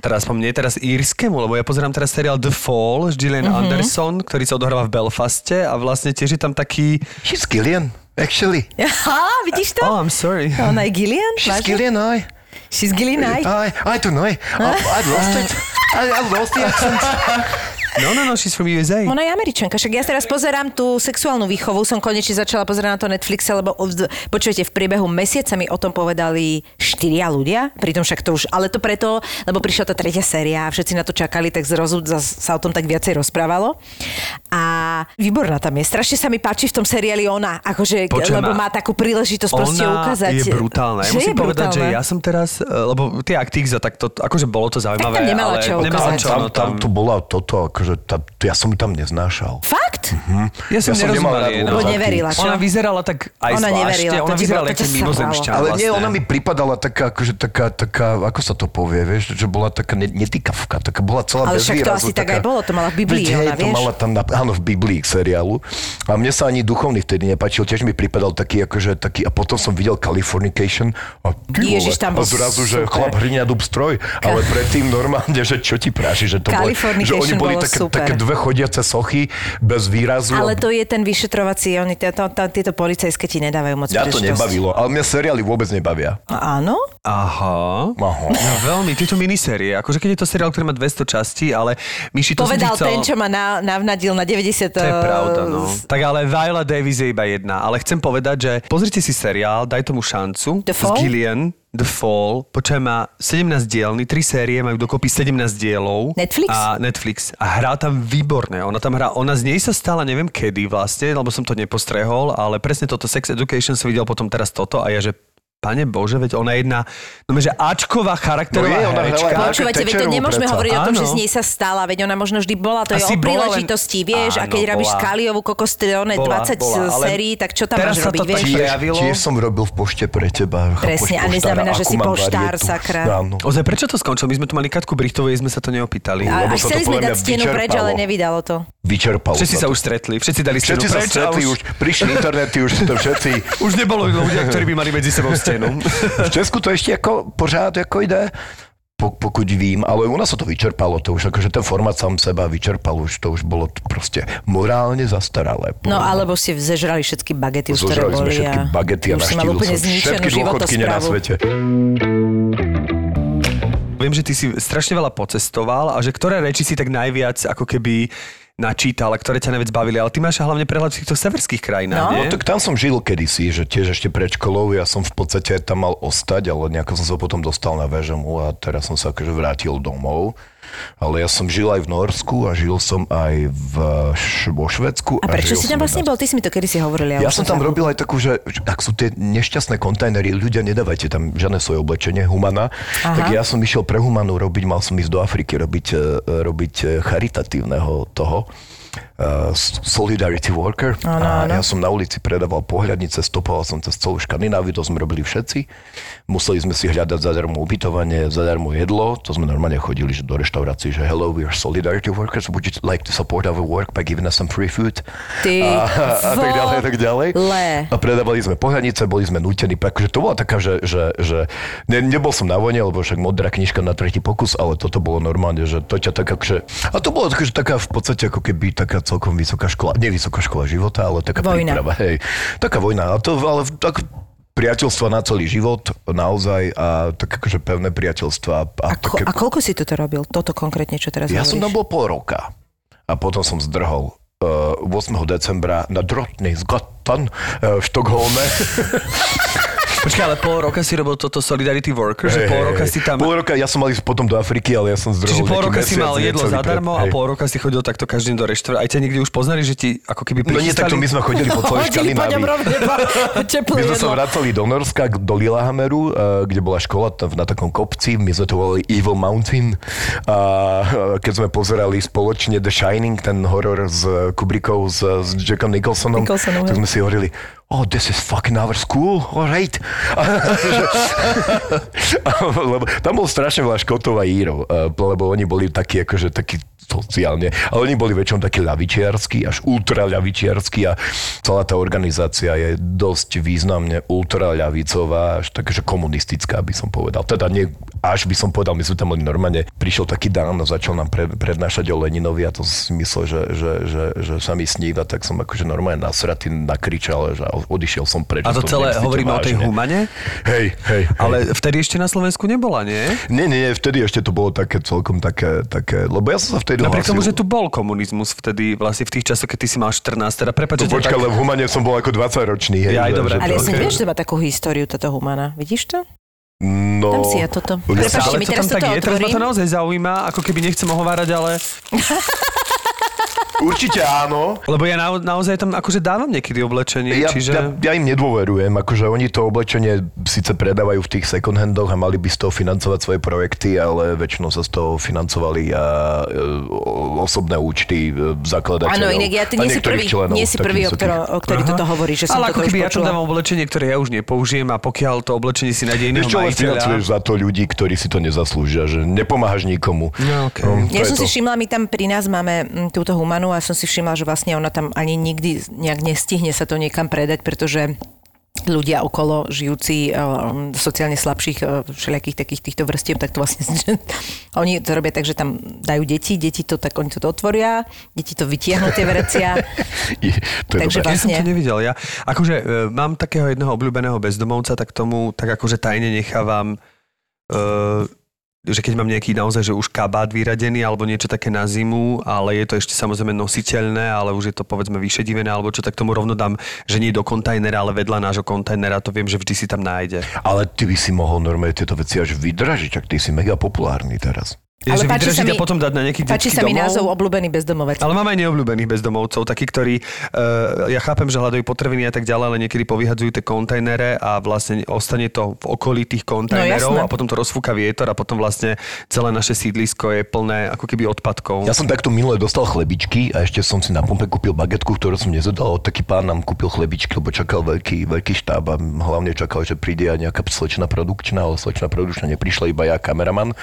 teraz po mne, teraz írskému, lebo ja pozerám teraz seriál The Fall s Gillian Mhm. Anderson, ktorý sa odohráva v Belfaste a vlastne tiež je tam taký... She's Gillian, actually. Aha, vidíš to? Oh, I'm sorry. Ona je Gillian? She's Vážne? Gillian, I. She's Gillian, aj. I, I don't know. I, I'd lost it. A ja vlastne, jak som... No, no, no, she's from USA. Ona je američanka, však ja teraz pozerám tú sexuálnu výchovu, som konečne začala pozerať na to Netflixe, lebo počujete, v priebehu mesiaca mi o tom povedali štyria ľudia, pritom však to už, ale to preto, lebo prišla tá tretia séria a všetci na to čakali, tak zrozu zas sa o tom tak viacej rozprávalo. A výborná tam je, strašne sa mi páči v tom seriáli ona, akože, Počujem, lebo má takú príležitosť proste ukázať. je brutálna. Ja Že musím je povedať, že ja som teraz, e, lebo tie aktíza, tak to, akože bolo to zaujímavé. tam nemala ale čo ukázať. čo, tam, no, tam to bola toto, akože tá, ja som tam neznášal. Fakt? Ja som, Ja som nemal nerozumel rád jej, no. Neverila, čo? Ona vyzerala tak aj Ona zvláštne, neverila, ona vyzerala ako ťa mimozemšťan. Ale nie, vlastne. ona mi pripadala taká, akože taká, taká, ako sa to povie, vieš, že bola taká ne- netýkavka, taká bola celá Ale bez však to výrazu, asi tak taká, aj bolo, to mala v Biblii hej, ona, to vieš? mala tam, na, áno, v Biblii k seriálu. A mne sa ani duchovný vtedy nepačil, tiež mi pripadal taký, akože taký, a potom som videl Californication a ty Ježiš, tam a bol zrazu, že super. chlap hrňa dub stroj, ale predtým normálne, že čo ti práši, že to boli, že oni boli také, super. také dve chodiace sochy bez výrazu. Ale a- to je ten vyšetrovací, oni tieto, policajské ti nedávajú moc Mňa to nebavilo, ale mňa seriály vôbec nebavia. A Áno? Aha. Aha. No veľmi, tieto minisérie. Akože keď je to seriál, ktorý má 200 častí, ale Myši to Povedal chcel... ten, čo ma na, navnadil na 90... To je pravda, no. Tak ale Viola Davis je iba jedna. Ale chcem povedať, že pozrite si seriál, daj tomu šancu. The S Fall? Gillian, The Fall. Počkaj, má 17 dielny, 3 série, majú dokopy 17 dielov. Netflix? A Netflix. A hrá tam výborné. Ona tam hrá, ona z nej sa stala neviem kedy vlastne, lebo som to nepostrehol, ale presne toto Sex Education som videl potom teraz toto a ja, že Pane Bože, veď ona je jedna, no že Ačková charakterová No je, ona herečka. Počúvajte, veď to nemôžeme predsa. hovoriť o tom, Áno. že z nej sa stala, veď ona možno vždy bola, to je Asi o bola, len- príležitosti, vieš, a Áno, keď robíš bola. Skaliovú kokostreone Bola, 20 bola, ale sérií, tak čo tam teraz máš sa robiť, to vieš? Tiež, prejavilo? tiež som robil v pošte pre teba. Presne, a neznamená, že si poštár, sakra. Ozaj, prečo to skončilo? My sme tu mali Katku Brichtovej, sme sa to neopýtali. A, a lebo chceli sme dať stenu preč, ale nevydalo to. Vyčerpalo Všetci sa už stretli, všetci dali stenu Všetci sa preč a stretli už, prišli internety, už si to všetci. už nebolo ľudia, ktorí by mali medzi sebou stenu. V Česku to ešte ako pořád ako ide, po, pokud vím, ale u nás sa to vyčerpalo, to už akože ten formát sám seba vyčerpal, už to už bolo proste morálne zastaralé. No alebo si zežrali všetky bagety, už ktoré Zožrali sme boli všetky a bagety a naštívil som všetky dôchodkyne na svete. Viem, že ty si strašne veľa pocestoval a že ktoré reči si tak najviac ako keby načítal a ktoré ťa najviac bavili, ale ty máš hlavne prehľad v týchto severských krajinách, No. nie? No tak tam som žil kedysi, že tiež ešte pred školou, ja som v podstate tam mal ostať, ale nejako som sa potom dostal na VŽMU a teraz som sa akože vrátil domov. Ale ja som žil aj v Norsku a žil som aj v, vo Švedsku. A prečo žil si tam vlastne bol? Ty si mi to kedy si hovoril. Ja už som tam robil aj takú, že že ak sú tie nešťastné kontajnery, ľudia nedávajte tam žiadne svoje oblečenie, humana. Aha. Tak ja som išiel pre humanu robiť, mal som ísť do Afriky robiť, e, robiť e, charitatívneho toho uh, Solidarity Worker. Áno, a ja som na ulici predával pohľadnice, stopoval som cez celú Škandináviu, to sme robili všetci. Museli sme si hľadať zadarmo ubytovanie, zadarmo jedlo, to sme normálne chodili že do reštaurácií, že hello, we are Solidarity Workers, would you like to support our work by giving us some free food? Ty a, a tak ďalej, a tak ďalej. vole. A predávali sme pohľadnice, boli sme nútení, akože to bola taká, že, že, že ne, nebol som na vojne, lebo však modrá knižka na tretí pokus, ale toto bolo normálne, že to ťa tak akože, a to bolo také, že taká v podstate ako keby taká celkom vysoká škola, nie vysoká škola života, ale taká Vojna. príprava, hej. Taká vojna, a to, ale tak priateľstva na celý život, naozaj, a tak akože pevné priateľstva. A, A, ko, také, a koľko si toto robil? Toto konkrétne, čo teraz ja som tam hovoríš? bol pol roka a potom som zdrhol. Uh, 8. decembra na Drottningsgatan uh, v Štokholme. Počkaj, ale pol roka si robil toto Solidarity Worker, že Hej, pol roka si tam... Pol roka, ja som mal ísť potom do Afriky, ale ja som zdrhol Čiže pol roka si mal jedlo zadarmo pred- a pol roka si chodil takto každý deň do reštaurácie. Aj ťa niekde už poznali, že ti ako keby No nie, takto my sme chodili po celej Škandinávii. My sme sa vracali do Norska, do Lillehammeru, eh, kde bola škola tam na takom kopci, my sme to volali Evil Mountain. A eh, keď sme pozerali spoločne The Shining, ten horor s Kubrickov, s, s Jackom Nicholsonom, Nicholsonom, tak sme si hovorili, oh, this is fucking our school, alright. lebo tam bol strašne veľa Škotov a Írov, eh, lebo oni boli takí, akože takí sociálne. Ale oni boli väčšinou takí ľavičiarsky, až ultraľavičiarsky a celá tá organizácia je dosť významne ultraľavicová, až takže komunistická by som povedal. Teda nie až by som povedal, my sme tam boli normálne, prišiel taký Dan a začal nám pre, prednášať o Leninovi a to si myslel, že, že, že, že sa mi sníva, tak som akože normálne nasratý nakričal, že odišiel som preč. A to celé hovoríme o tej vážne. humane? Hej, hej, hej. Ale vtedy ešte na Slovensku nebola? Nie, nie, nie, vtedy ešte to bolo také celkom také, také lebo ja som sa vtedy Napriek tomu, že tu bol komunizmus vtedy, vlastne v tých časoch, keď ty si mal 14, teda prepáč, No počkaj, tak- ale v Humane som bol ako 20 ročný. Hej, Ja, aj dobre. Ale ja to- som neviem, že to má takú históriu, táto humana. Vidíš to? No, Tam si ja toto. Prepačte, ale mi to teraz tam tak toto je, teraz ma to naozaj zaujíma, ako keby nechcem ohovárať, ale... Určite áno. Lebo ja na, naozaj tam akože dávam niekedy oblečenie, Ja, čiže... ja, ja im nedôverujem, akože oni to oblečenie síce predávajú v tých second handoch a mali by z toho financovať svoje projekty, ale väčšinou sa z toho financovali a e, osobné účty e, zakladateľov. Áno, inak ja ty nie si prvý, členov nie si prvý, o, ktoro, o ktorý toto hovorí, že som ale ako keby ja tam dávam oblečenie, ktoré ja už nepoužijem a pokiaľ to oblečenie si nájde iného ale majiteľa... financuješ za to ľudí, ktorí si to nezaslúžia, že nepomáhaš nikomu. No, okej. to Ja som si to. všimla, my tam pri nás máme mm, túto humanu a som si všimla, že vlastne ona tam ani nikdy nejak nestihne sa to niekam predať, pretože ľudia okolo žijúci uh, sociálne slabších uh, všelijakých takých týchto vrstiev, tak to vlastne, že oni to robia tak, že tam dajú deti, deti to tak oni to otvoria, deti to vytiahnu tie vrecia. Je- to je Takže dobré. Ja som Vlastne. to nevidel. Ja akože e, mám takého jedného obľúbeného bezdomovca, tak tomu tak akože tajne nechávam e, že keď mám nejaký naozaj, že už kabát vyradený alebo niečo také na zimu, ale je to ešte samozrejme nositeľné, ale už je to povedzme vyšedivené alebo čo, tak tomu rovno dám, že nie do kontajnera, ale vedľa nášho kontajnera, to viem, že vždy si tam nájde. Ale ty by si mohol normálne tieto veci až vydražiť, ak ty si mega populárny teraz. Je, že páči sa a mi- potom dať na nejaký Páči sa mi domov. názov obľúbený bezdomovec. Ale mám aj neobľúbených bezdomovcov, takí, ktorí, uh, ja chápem, že hľadajú potraviny a tak ďalej, ale niekedy povyhadzujú tie kontajnere a vlastne ostane to v okolí tých kontajnerov No, jasné. a potom to rozfúka vietor a potom vlastne celé naše sídlisko je plné ako keby odpadkov. Ja som takto minule dostal chlebičky a ešte som si na pumpe kúpil bagetku, ktorú som nezadal. Taký pán nám kúpil chlebičky, lebo čakal veľký, veľký štáb a hlavne čakal, že príde aj nejaká slečna produkčná, ale slečna produkčná neprišla, iba ja kameraman,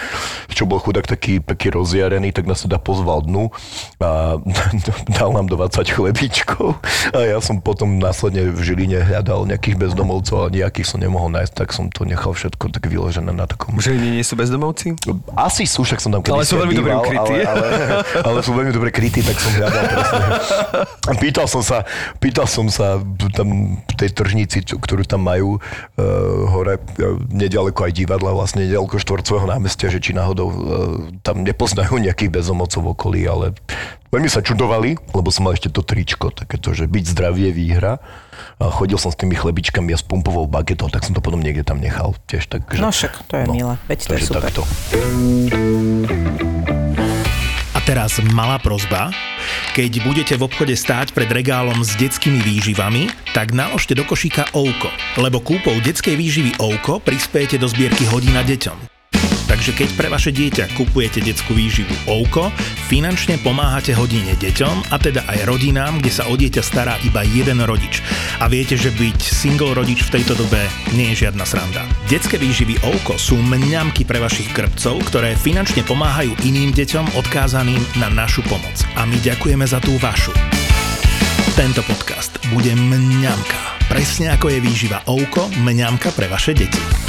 čo bol chudák taký, taký rozjarený, tak nás teda pozval dnu a dal nám 20 chlebičkov a ja som potom následne v Žiline hľadal nejakých bezdomovcov, ale nejakých som nemohol nájsť, tak som to nechal všetko tak vyložené na takom Že nie, nie sú bezdomovci? asi sú, však som tam Ale sú veľmi dobre ukrytí. Ale, ale, ale sú veľmi dobre krytí, tak som hľadal presne. Pýtal som sa, pýtal som sa tam v tej tržnici, ktorú tam majú uh, hore, uh, nedaleko aj divadla, vlastne nedaleko štvorcového námestia, že či náhodou uh, tam nepoznajú nejakých bezomocov v okolí, ale veľmi sa čudovali, lebo som mal ešte to tričko, takéto, že byť zdravie výhra. A chodil som s tými chlebičkami a s pumpovou bagetou, tak som to potom niekde tam nechal tiež. Tak, že, No však, to je milé, veď to je takže super. takto. A teraz malá prozba. Keď budete v obchode stáť pred regálom s detskými výživami, tak naložte do košíka Ouko, lebo kúpou detskej výživy Ouko prispiejete do zbierky hodina deťom. Takže keď pre vaše dieťa kupujete detskú výživu Ouko, finančne pomáhate hodine deťom a teda aj rodinám, kde sa o dieťa stará iba jeden rodič. A viete, že byť single rodič v tejto dobe nie je žiadna sranda. Detské výživy Ouko sú mňamky pre vašich krpcov, ktoré finančne pomáhajú iným deťom odkázaným na našu pomoc. A my ďakujeme za tú vašu. Tento podcast bude mňamka. Presne ako je výživa Ouko, mňamka pre vaše deti.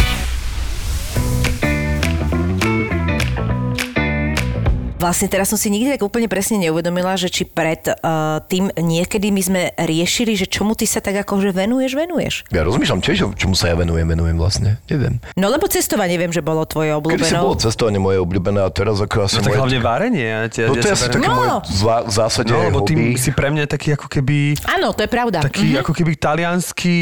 Vlastne teraz som si nikdy tak úplne presne neuvedomila, že či pred uh, tým niekedy my sme riešili, že čomu ty sa tak akože venuješ, venuješ. Ja rozmýšľam tiež, čomu sa ja venujem, venujem vlastne. Neviem. No lebo cestovanie viem, že bolo tvoje Kedy si bolo cestovanie moje obľúbené a teraz ako asi No tak moje... hlavne varenie. Ja, ja, No to je asi také No. moje zva- zásade No, lebo ty si pre mňa taký ako keby Áno, to je pravda. taký ako keby talianský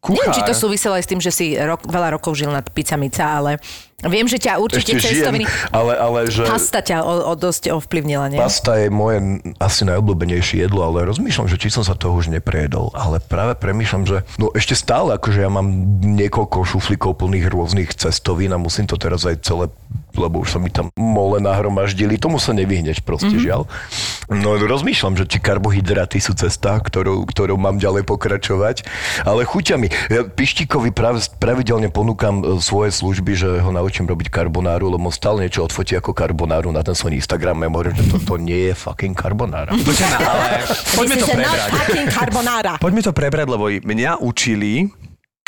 kuchár. Neviem, či to súviselo aj s tým, že si rok, veľa rokov žil na pizzamica, ale viem, že ťa určite Ešte žijem, cestoviny... ale, ale že... Pasta ťa o, o dosť ovplyvnila, nie? Pasta je moje asi najobľúbenejšie jedlo, ale rozmýšľam, že či som sa toho už neprejedol. Ale práve premýšľam, že no ešte stále, akože ja mám niekoľko šuflíkov plných rôznych cestovín a musím to teraz aj celé lebo už sa mi tam mole nahromaždili. Tomu sa nevyhneš proste, mm-hmm. žiaľ. No rozmýšľam, že či karbohydraty sú cesta, ktorou, ktorou mám ďalej pokračovať, ale chuťa mi. Ja Pištíkovi prav, pravidelne ponúkam e, svoje služby, že ho naučím robiť karbonáru, lebo stále niečo odfotí ako karbonáru na ten svoj Instagram. Ja hovorím, že toto nie je fucking karbonára. Ale poďme to prebrať. carbonara. Poďme to prebrať, lebo mňa učili,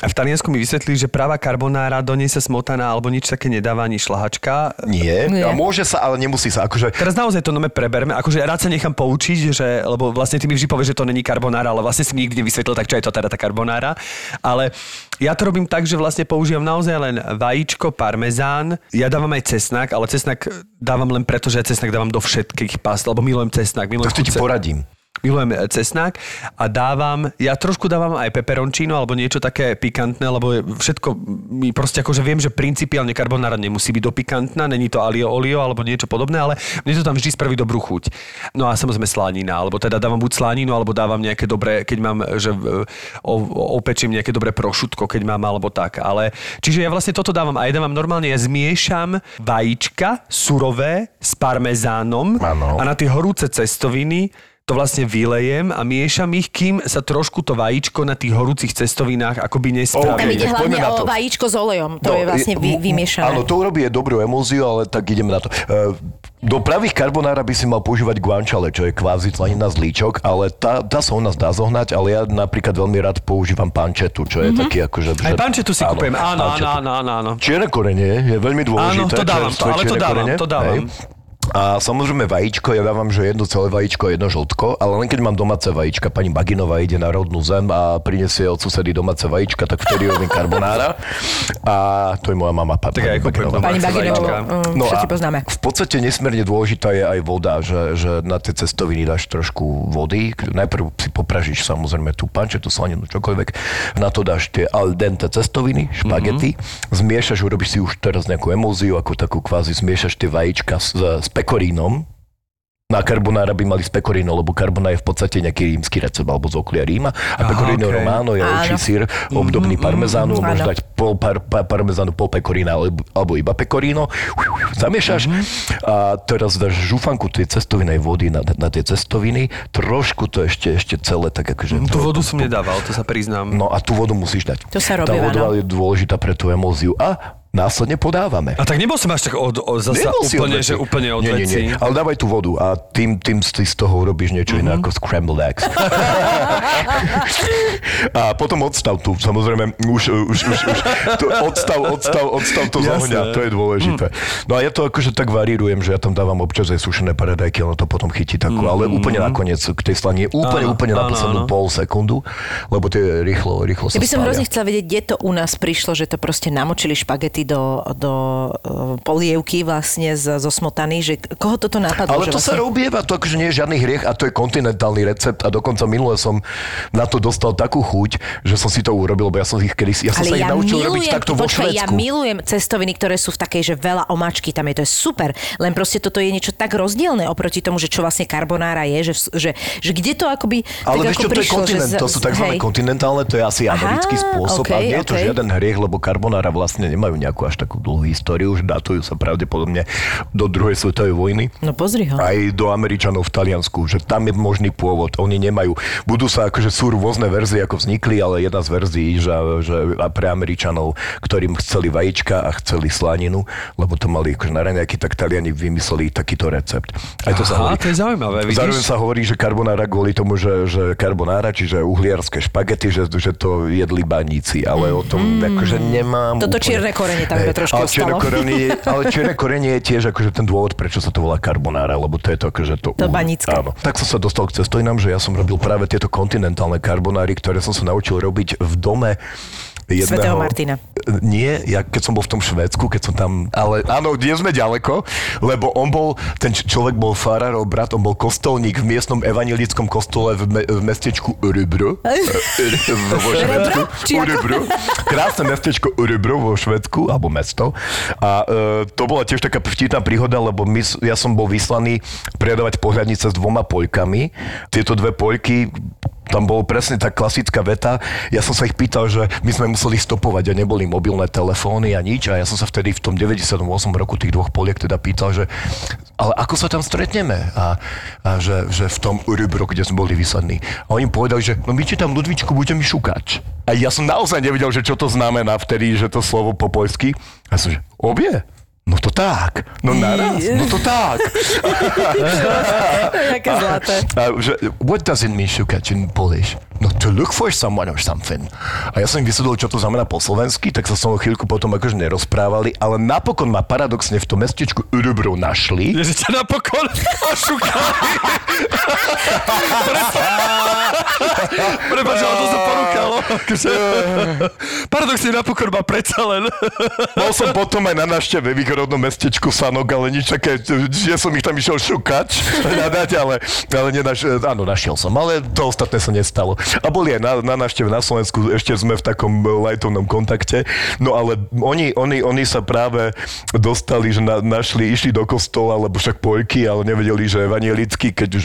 a v Taliansku mi vysvetlili, že práva karbonára do nej sa smotaná alebo nič také nedáva ani šlahačka. Nie, Nie. a môže sa, ale nemusí sa. Akože, Teraz naozaj to nome preberme, akože rád sa nechám poučiť, že, lebo vlastne ty mi vždy povieš, že to není karbonára, ale vlastne si mi nikdy nevysvetlil, tak čo je to teda tá karbonára. Ale ja to robím tak, že vlastne používam naozaj len vajíčko, parmezán, ja dávam aj cesnak, ale cesnak dávam len preto, že ja cesnak dávam do všetkých past, lebo milujem cesnak. Milujem tak to ti poradím. Milujem e, cesnak a dávam, ja trošku dávam aj peperončino alebo niečo také pikantné, lebo všetko mi proste akože viem, že principiálne carbonara nemusí byť dopikantná, není to alio olio alebo niečo podobné, ale mne to tam vždy spraví dobrú chuť. No a samozrejme slanina, alebo teda dávam buď slaninu, alebo dávam nejaké dobré, keď mám, že opečím nejaké dobré prošutko, keď mám, alebo tak. Ale, čiže ja vlastne toto dávam aj dávam normálne, ja zmiešam vajíčka surové s parmezánom Áno. a na tie horúce cestoviny to vlastne vylejem a miešam ich, kým sa trošku to vajíčko na tých horúcich cestovinách akoby Tam nespraví. ide tak hlavne poďme na to. o vajíčko s olejom. To je vlastne vy, vymiešané. Áno, to urobí dobrú emúziu, ale tak ideme na to. E, Do pravých karbonára by si mal používať guanciale, čo je kvázi slanina z líčok, ale tá, tá sa u nás dá zohnať, ale ja napríklad veľmi rád používam pančetu, čo je mm-hmm. taký akože... Aj pančetu si kúpujem, áno, áno, pančetu. áno, áno, áno. Čierne korenie je veľmi dôležité. Áno, to dávam, ale to dávam, korene, to dávam. hej. A samozrejme vajíčko, ja dávam, že jedno celé vajíčko, jedno žltko, ale len keď mám domáce vajíčka, pani Baginová ide na rodnú zem a prinesie od susedy domáce vajíčka, tak vtedy robím karbonára. A to je moja mama, pa, Tak Baginová. Pani vajíčka. mm, No všetci a poznáme. V podstate nesmierne dôležitá je aj voda, že, že na tie cestoviny dáš trošku vody. Najprv si popražíš samozrejme tú pančetu, slaninu, čokoľvek. Na to dáš tie al dente cestoviny, špagety. Mm-hmm. Zmiešaš, urobíš si už teraz nejakú emúziu, ako takú kvázi zmiešaš tie vajíčka s, s pekorínom. Na karbonára by mali s pekorino, lebo carbona je v podstate nejaký rímsky recept alebo z okolia Ríma. A Aha, pekorino okej. romano je ovčí sír, obdobný parmezánu, mm, môžeš dať pol par, par, parmezánu, pol pekorina alebo, alebo iba pekorino. Zamiešaš a teraz dáš žufanku tej cestovinej vody na, na tie cestoviny. Trošku to ešte, ešte celé tak akože... Tú vodu som nedával, to sa priznám. No a tú vodu musíš dať. To sa Tá robí, voda áno. je dôležitá pre tú emóziu. A následne podávame. A tak nebol som až tak od, od, zasa Nebol si úplne, že úplne od nie, nie, nie. Ale dávaj tú vodu a tým, tým si z toho urobíš niečo iné ako scrambled eggs. a potom odstav tu, samozrejme, už, už, už, už to odstav, odstav, odstav to z ohňa, to je dôležité. No a ja to akože tak varírujem, že ja tam dávam občas aj sušené paradajky, ono to potom chytí takú, ale úplne nakoniec k tej slanie, úplne, Áno, úplne na áno, poslednú áno. pol sekundu, lebo tie rýchlo, rýchlo sa Ja by som hrozne chcela vedieť, kde to u nás prišlo, že to proste namočili špagety do, do uh, polievky vlastne zo smotany, že koho toto napadlo? Ale to sa vlastne... robieva, to akože nie je žiadny hriech a to je kontinentálny recept a dokonca minule som na to dostal takú chuť, že som si to urobil, lebo ja som ich kedy, ja som sa ich naučil robiť takto vo počkaj, ja milujem cestoviny, ktoré sú v takej, že veľa omačky, tam je to je super. Len proste toto je niečo tak rozdielne oproti tomu, že čo vlastne karbonára je, že, že, že kde to akoby Ale tak vieš ako čo, to je kontinent, to sú tzv. kontinentálne, to je asi Aha, americký spôsob a okej, nie je to okej. žiaden hriech, lebo karbonára vlastne nemajú nejakú až takú dlhú históriu, už datujú sa pravdepodobne do druhej svetovej vojny. No pozri ho. Aj do Američanov v Taliansku, že tam je možný pôvod. Oni nemajú, budú sa, akože sú rôzne verzie, ako vznikli, ale jedna z verzií, že, že pre Američanov, ktorým chceli vajíčka a chceli slaninu, lebo to mali akože na raňajky, tak Taliani vymysleli takýto recept. Aj to sa Aha, hovorí. to je zaujímavé, vidíš? Zároveň sa hovorí, že karbonára kvôli tomu, že, že karbonára, čiže uhliarské špagety, že, že to jedli baníci, ale o tom akože nemám Toto úplne- čierne korene tam Hej, to trošku ale ostalo. korene je, ale čierne korenie je tiež akože ten dôvod, prečo sa to volá karbonára, lebo to je to akože to... To banícke. Áno. Tak som sa dostal k cestojnám, že ja som robil práve tieto kontinentálne karbonáry, ktoré som sa naučil robiť v dome jedného... Svätého Martina. Nie, ja keď som bol v tom Švédsku, keď som tam, ale áno, nie sme ďaleko, lebo on bol, ten človek bol farárov brat, on bol kostolník v miestnom evanilickom kostole v, me, v mestečku Urubro. vo Švédsku. Či ako? Urubro. Krásne mestečko Urubro vo Švédsku, alebo mesto. A e, to bola tiež taká vtipná príhoda, lebo my, ja som bol vyslaný predávať pohľadnice s dvoma poľkami. Tieto dve poľky tam bolo presne tá klasická veta. Ja som sa ich pýtal, že my sme museli stopovať a neboli mobilné telefóny a nič. A ja som sa vtedy v tom 98 roku tých dvoch poliek teda pýtal, že ale ako sa tam stretneme? A, a že, že v tom Urubro, kde sme boli vysadní. A oni povedali, že no my ti tam Ludvičku budete mi šukať. A ja som naozaj nevedel, že čo to znamená vtedy, že to slovo po poľsky. A som, že obie? No to tak. No naraz. No to tak. Jaké zlaté. A, že, what does it mean šukať in Polish? No to look for someone or something. A ja som im vysvetlil, čo to znamená po slovensky, tak sa som chvíľku potom akože nerozprávali, ale napokon ma paradoxne v tom mestečku Urubro našli. Že ťa napokon ošukali. Prepač, ale to sa porúkalo. Paradoxne napokon ma predsa len. Bol som potom aj na návšteve rodnom mestečku Sanok, ale nič také, že som ich tam išiel šukať, hľadať, ale, ale nenaš, áno, našiel som, ale to ostatné sa nestalo. A boli aj na, na na Slovensku, ešte sme v takom lajtovnom kontakte, no ale oni, oni, oni sa práve dostali, že na, našli, išli do kostola, lebo však poľky, ale nevedeli, že evanielický, keď už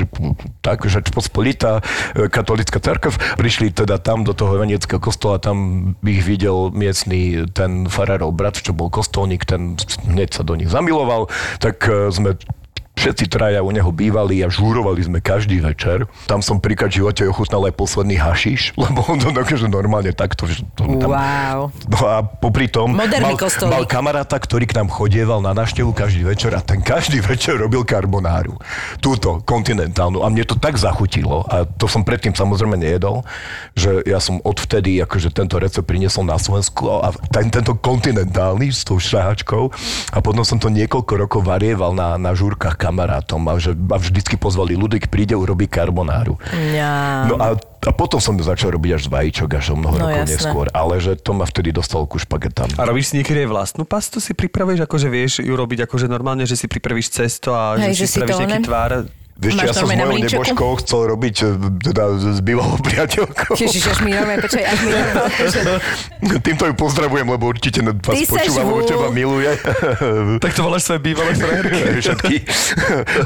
tak, že pospolitá e, katolická cerkev, prišli teda tam do toho evanielického kostola, tam ich videl miestný ten farárov brat, čo bol kostolník, ten hneď sa do nich zamiloval, tak e, sme všetci traja u neho bývali a žúrovali sme každý večer. Tam som príklad živote ochutnal aj posledný hašiš, lebo on to akože normálne takto. tam, Wow. No a popri tom Moderný mal, kostolík. mal kamaráta, ktorý k nám chodieval na návštevu každý večer a ten každý večer robil karbonáru. Túto, kontinentálnu. A mne to tak zachutilo a to som predtým samozrejme nejedol, že ja som odvtedy akože tento recept priniesol na Slovensku a ten, tento kontinentálny s tou šahačkou a potom som to niekoľko rokov varieval na, na žúrkach kamarátom a, že, a vždycky pozvali Ludvík, príde urobiť karbonáru. Ja. No a, a potom som začal robiť až z vajíčok, až o mnoho No, rokov jasné. neskôr. Ale že to ma vtedy dostalo ku špagetám. A robíš si niekedy aj vlastnú pastu, si pripravuješ, akože vieš ju robiť akože normálne, že si pripravíš cesto a Hej, že že, si si spravíš nejaký tvár. Vieš Máš ja som s mojou nebožkou chcel robiť e, teda s bývalou priateľkou. Ježiš, až mi normálne, počkaj, až mi Týmto ju pozdravujem, lebo určite vás Ty počúva, lebo teba miluje. Tak to voláš svoje bývalé frajerky. všetky.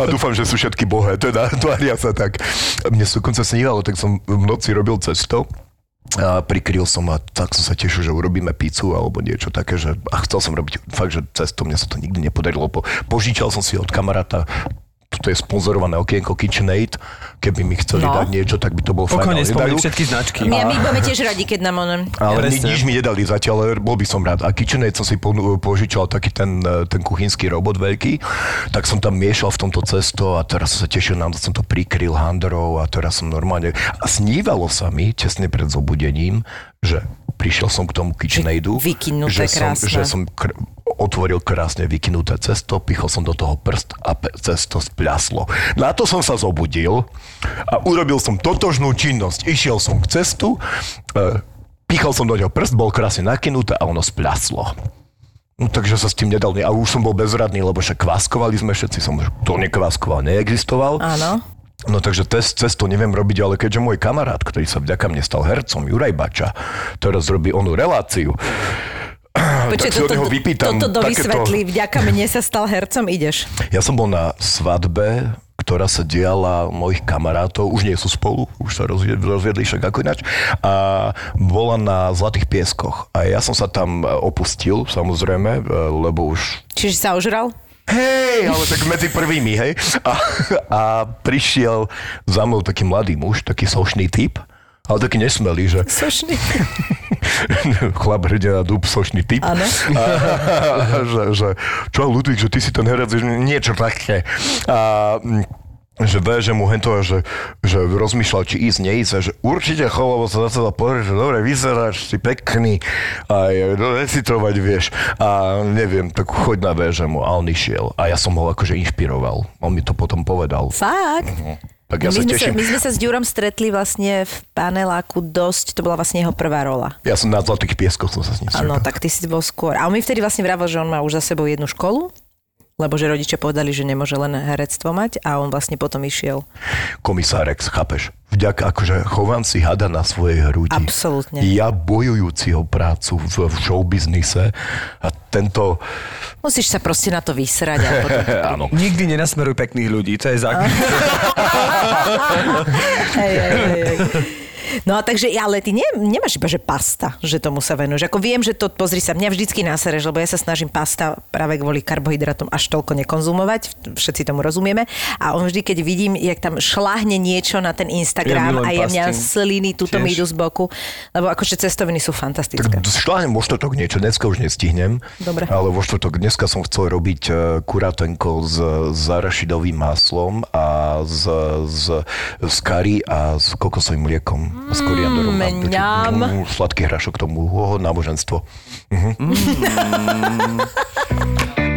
A dúfam, že sú všetky bohé, teda tvária sa tak. Mne sa dokonca snívalo, tak som v noci robil cesto a prikryl som a tak som sa tešil, že urobíme pizzu alebo niečo také, že a chcel som robiť fakt, že cesto, mne sa to nikdy nepodarilo. Po, požičal som si od kamaráta toto je sponzorované okienko KitchenAid. Keby mi chceli No. dať niečo, tak by to bol fajn. Pokojne spomenú nedajú. všetky značky. My, my budeme tiež radi, keď nám onen... Ale ni, nič mi nedali zatiaľ, ale bol by som rád. A KitchenAid som si ponu- požičal taký ten, e, ten kuchynský robot veľký, tak som tam miešal v tomto cesto a teraz som sa tešil na to, som to prikryl handrou a teraz som normálne... A snívalo sa mi tesne pred zobudením, že prišiel som k tomu KitchenAidu, vykynuté že som, krásne. že som kr- otvoril krásne vykynuté cesto, pichol som do toho prst a pe- cesto spľaslo. Na to som sa zobudil a urobil som totožnú činnosť. Išiel som k cestu, e, pichol som do neho prst, bol krásne nakynuté a ono spľaslo. No, takže sa s tým nedal. A už som bol bezradný, lebo však kváskovali sme všetci. Som, to nekváskoval, neexistoval. Áno. No takže test, cesto neviem robiť, ale keďže môj kamarát, ktorý sa vďaka mne stal hercom, Juraj Bača, teraz robí onú reláciu, Počkej, si od neho vypýtam toto takéto- dovysvetlí. Vďaka mne sa stal hercom, ideš. Ja som bol na svadbe, ktorá sa diala mojich kamarátov, už nie sú spolu, už sa rozviedli, rozviedli však ako ináč, a bola na Zlatých pieskoch. A ja som sa tam e, opustil, samozrejme, e, lebo už Čiže sa ožral? Hej, ale tak medzi prvými, hej. A, a prišiel za mnou taký mladý muž, taký sošný typ, ale taký nesmelý, že Sošný. chlap hrdina dub, sošný typ. Áno. A, že, že, čo Ludvík, že ty si ten herec, že niečo také. A že vie, že mu hento, že, že rozmýšľal, či ísť, neísť, že určite cho, lebo sa na seba pozrie, že dobre vyzeráš, si pekný, a je, recitovať vieš. A neviem, tak choď na veže mu, a on išiel. A ja som ho akože inšpiroval. On mi to potom povedal. Fakt? Tak ja my, sa sme sa, teším. my sme sa s Ďurom stretli vlastne v paneláku dosť, to bola vlastne jeho prvá rola. Ja som na Zlatých pieskoch som sa s ním Áno, tak ty si bol skôr. A on mi vtedy vlastne vravel, že on má už za sebou jednu školu, lebo že rodičia povedali, že nemôže len herectvo mať a on vlastne potom išiel. Komisárex, chápeš? Vďaka akože chovám si hada na svojej hrudi. Absolútne. Ja bojujúciho prácu v, v showbiznise a tento... Musíš sa proste na to vysrať. A potom... Áno. Nikdy nenasmeruj pekných ľudí, to je hej, hej, hej, hej. No a takže, ale ty ne, nemáš iba, že pasta, že tomu sa venuješ. Ako viem, že to, pozri sa, mňa vždycky násereš, lebo ja sa snažím pasta práve kvôli karbohydratom až toľko nekonzumovať, všetci tomu rozumieme. A on vždy, keď vidím, jak tam šláhne niečo na ten Instagram Ja a ja mňa sliny, túto mi idú z boku, lebo akože cestoviny sú fantastické. Tak šláhnem vo štvrtok niečo, dneska už nestihnem. Dobre. Ale vo štvrtok dneska som chcel robiť e, kuratenko s, s arašidovým maslom a s, s, s kari a s kokosovým mliekom. S koriandorom. A- mňam. Mm, Sladký hrašok tomu, oh, náboženstvo.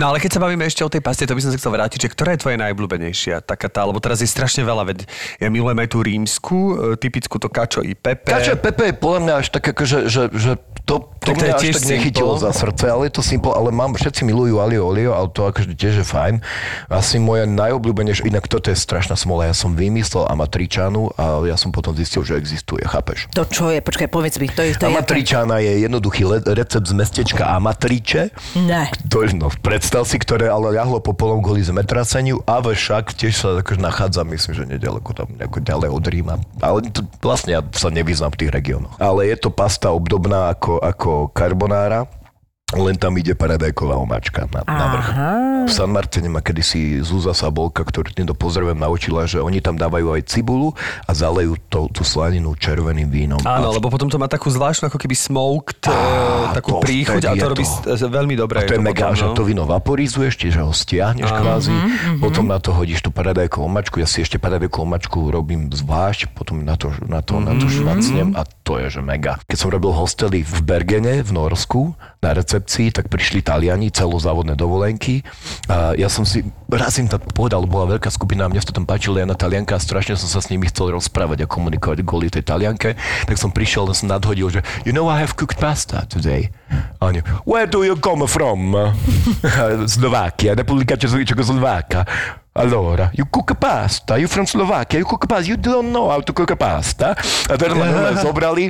No ale keď sa bavíme ešte o tej paste, to by som sa chcel vrátiť, že ktorá je tvoja najobľúbenejšia? Taká tá, lebo teraz je strašne veľa, veď ja milujem aj tú rímsku, e, typickú to kačo i pepe. Kačo Pepe je podľa mňa až tak ako, že, že to, to to je mňa až tiež tak nechytilo za srdce, ale je to simple, ale mám, všetci milujú alio olio, ale to akože tiež je fajn. Asi moja najobľúbenejšia, inak toto je strašná smola, ja som vymyslel amatričanu a ja som potom zistil, že existuje, chápeš? To čo je? Počkaj, povedz mi, to je... To je Amatričana je jednoduchý le- recept z mestečka Amatriče. Ne. To je, no, predstav si, ktoré ale ľahlo po polom kvôli zemetraseniu, a však tiež sa akože nachádza, myslím, že nedaleko tam nejako ďalej od Ríma. Ale to, vlastne ja sa nevyznám v tých regiónoch. Ale je to pasta obdobná ako, ako carbonara, len tam ide paradajková omáčka na, na vrch. V San Martine ma kedysi Zúza Sabolka, ktorú týmto pozdravujem, naučila, že oni tam dávajú aj cibulu a zalejú to, tú slaninu červeným vínom. Áno, A lebo potom to má takú zvláštnu ako keby smoked, Á, takú to príchuť a to je robí to. veľmi dobre. A to je mega, potom, že no. to víno vaporizuješ, čiže ho stiahneš kvázi, Mhm, potom na to hodíš tú paradajkovú omačku, ja si ešte paradajkovú omačku robím zvlášť, potom na to, na to, na to Mhm. švacnem a to je, že mega. Keď som robil hostely v Bergene v Norsku na recepcii, tak prišli Taliani, celozávodné dovolenky a ja som si, raz im to povedal, bola veľká skupina a mne sa tam páčilo, ja na Talianka a strašne som sa s nimi chcel rozprávať a komunikovať kvôli tej Talianke, tak som prišiel, len som nadhodil, že you know I have cooked pasta today. A oni, where do you come from? Slovakia, Republika Čes- Čekoslováka. Allora, you cook pasta, you from Slovakia, you cook pasta, you don't know how to cook pasta. A teraz ma normálne zobrali,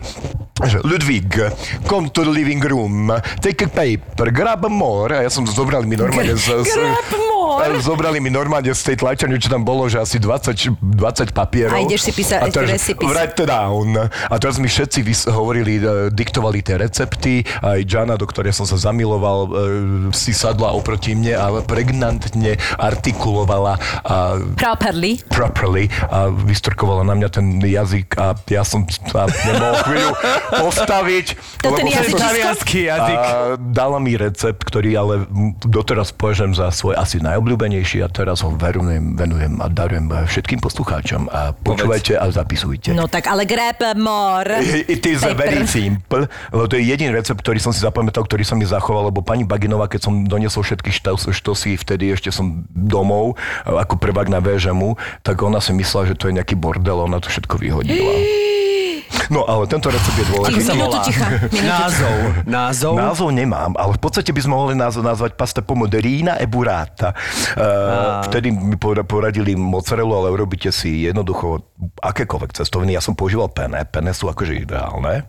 že Ludvík, come to the living room, take a paper, grab more. A ja som zobrali mi normálne z, z, Grab more. A Zobrali mi normálne z tej tlačarne, čo tam bolo, že asi 20, 20 papierov. A ideš si písať recipes. Write down. A teraz mi všetci vys- hovorili, e, diktovali tie recepty. Aj Jana, do ktorej som sa zamiloval, e, si sadla oproti mne a pregnantne artikulovala a Properly. properly a vystrkovala na mňa ten jazyk a ja som sa nemohol chvíľu postaviť. To ten jazyk- jazyk. a dala mi recept, ktorý ale doteraz považujem za svoj asi najobľúbenejší a teraz ho verujem, venujem a darujem všetkým poslucháčom a počúvajte a zapisujte. No tak ale grab more. It is Paper. very simple, lebo to je jediný recept, ktorý som si zapamätal, ktorý sa mi zachoval, lebo pani Baginová, keď som doniesol všetky štos, štosy, vtedy ešte som domov, ako prvák na VŽMu, tak ona si myslela, že to je nejaký bordel, ona to všetko vyhodila. No ale tento recept je dôležitý. Minútu ticha. Názov. Názov. Názov nemám, ale v podstate by sme mohli názov nazvať pasta pomoderína e burrata. Uh, vtedy mi pora- poradili mozzarellu, ale urobíte si jednoducho akékoľvek cestoviny. Ja som používal pene, pene sú akože ideálne.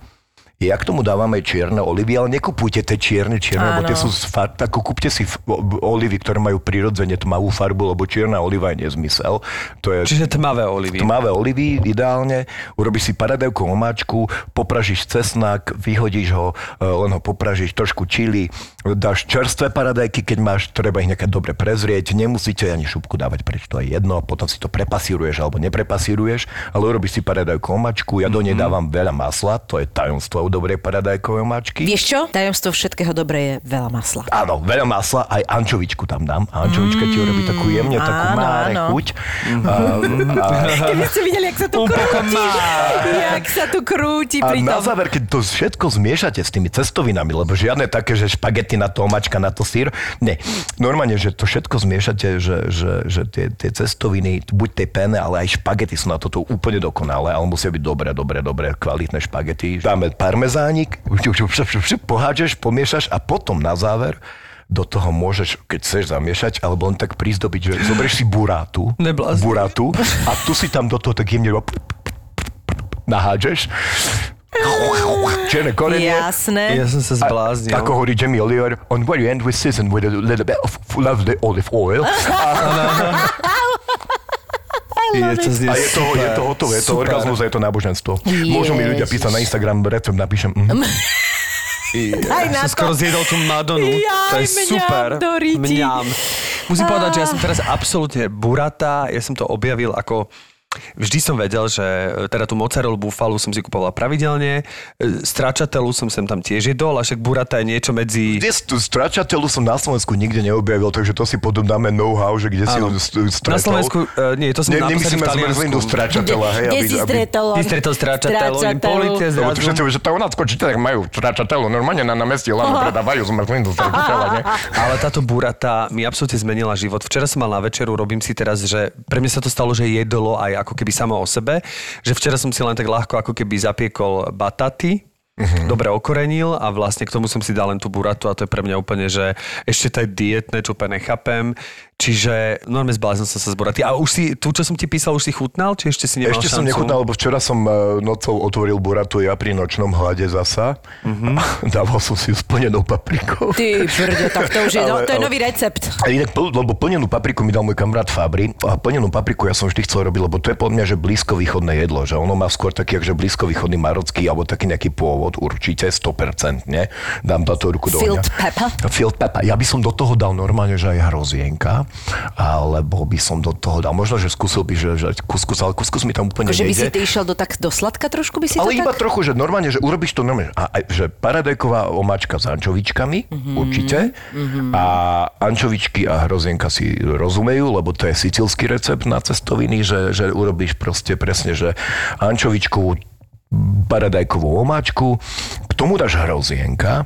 Ja k tomu dávame čierne olivy, ale nekupujte tie čierne, čierne, lebo tie Áno. sú z fakt, ako kúpte si f- olivy, ktoré majú prirodzene tmavú farbu, lebo čierna oliva je nezmysel. To je Čiže tmavé olivy. Tmavé olivy, ideálne. Urobíš si paradajku omáčku, popražíš cesnak, vyhodíš ho, e, len ho popražíš, trošku čili, dáš čerstvé paradajky, keď máš, treba ich nejaké dobre prezrieť. Nemusíte ani šupku dávať preč, to je jedno. Potom si to prepasíruješ alebo neprepasíruješ, ale urobíš si paradajku omáčku. Ja do nej dávam veľa masla, to je tajomstvo dobrej paradajkovej omáčky. Vieš čo? Tajomstvo všetkého dobré je veľa masla. Áno, veľa masla, aj ančovičku tam dám. A ančovička ti urobí takú jemne, takú áno, máre áno. chuť. A, a, Keby ste videli, jak sa tu krúti. Jak sa tu krúti A pri na záver, keď to všetko zmiešate s tými cestovinami, lebo žiadne také, že špagety na to, omačka na to sír, nie. Normálne, že to všetko zmiešate, že, že, že tie, tie cestoviny, buď tie pene, ale aj špagety sú na toto úplne dokonalé, ale musia byť dobré, dobré, dobré, kvalitné špagety. Dáme parmezánik, pohádžeš, pomiešaš a potom na záver do toho môžeš, keď chceš zamiešať, alebo len tak prizdobiť, že zoberieš si burátu, Neblázni. burátu a tu si tam do toho tak jemne nahádžeš. Čierne korenie. Jasné. Ja som sa zbláznil. Ako hovorí Jamie Oliver, on very end with season with a little bit of lovely olive oil. Je to znie A je to, je to hotové, je to Super. orgazmus a je to náboženstvo. Môžu mi ľudia písať na Instagram, recept napíšem. Mhm. Aj Ja na som skoro to. zjedol tú Madonu. Jaj, to je mňam super. Mňam. Musím povedať, že ja som teraz absolútne buratá. Ja som to objavil ako Vždy som vedel, že e, teda tú mozzarellu búfalu som si kupovala pravidelne, e, stračatelu som sem tam tiež jedol, a však burata je niečo medzi... Kde tú stračatelu som na Slovensku nikde neobjavil, takže to si potom dáme know-how, že kde si ho st- stretol. Na Slovensku, uh, nie, to som Ne, nemyslíme zmrzlinu stračatela, hej, Kde aby, si aby, stretol? Ty stretol stračatelu, polite Lebo zrazu. tu všetci že to Holandsko, či tak majú stračatelu, normálne na, meste Lano predávajú zmrzlinu stračatela, ne? Ale táto burata mi absolútne zmenila život. Včera som mal na večeru, robím si teraz, že pre mňa sa to stalo, že jedlo aj ako keby samo o sebe. Že včera som si len tak ľahko ako keby zapiekol bataty, Mhm. dobre okorenil a vlastne k tomu som si dal len tú buratu a to je pre mňa úplne, že ešte to je dietné, čo úplne nechápem. Čiže normálne zbláznil som sa z buraty. A už si, tu, čo som ti písal, už si chutnal? Či ešte si nemal Ešte šancu? som nechutnal, lebo včera som e, nocou otvoril buratu ja pri nočnom hlade zasa. Mhm. Dával som si ju s plnenou paprikou. Ty brďo, tak to už je, no, Ale- to je ale- nový recept. A inak, lebo plnenú papriku mi dal môj kamarát Fabri a plnenú papriku ja som vždy chcel robiť, lebo to je podľa mňa, že blízkovýchodné jedlo, že ono má skôr taký, že blízkovýchodný marocký alebo taký nejaký pôvod, určite 100%, ne? Dám táto ruku do Field pepper? Field pepper. Ja by som do toho dal normálne, že aj hrozienka, alebo by som do toho dal, možno, že skúsil by, že, že kuskus, ale kuskus mi tam úplne Akože by si nejde. ty išiel do tak do sladka trošku by si Ale to iba tak? trochu, že normálne, že urobíš to normálne, a, že paradajková omáčka s ančovičkami, mm-hmm. určite, mm-hmm. a ančovičky a hrozienka si rozumejú, lebo to je sicilský recept na cestoviny, že, že urobíš proste presne, že ančovičkovú paradajkovú omáčku, k tomu dáš hrozienka,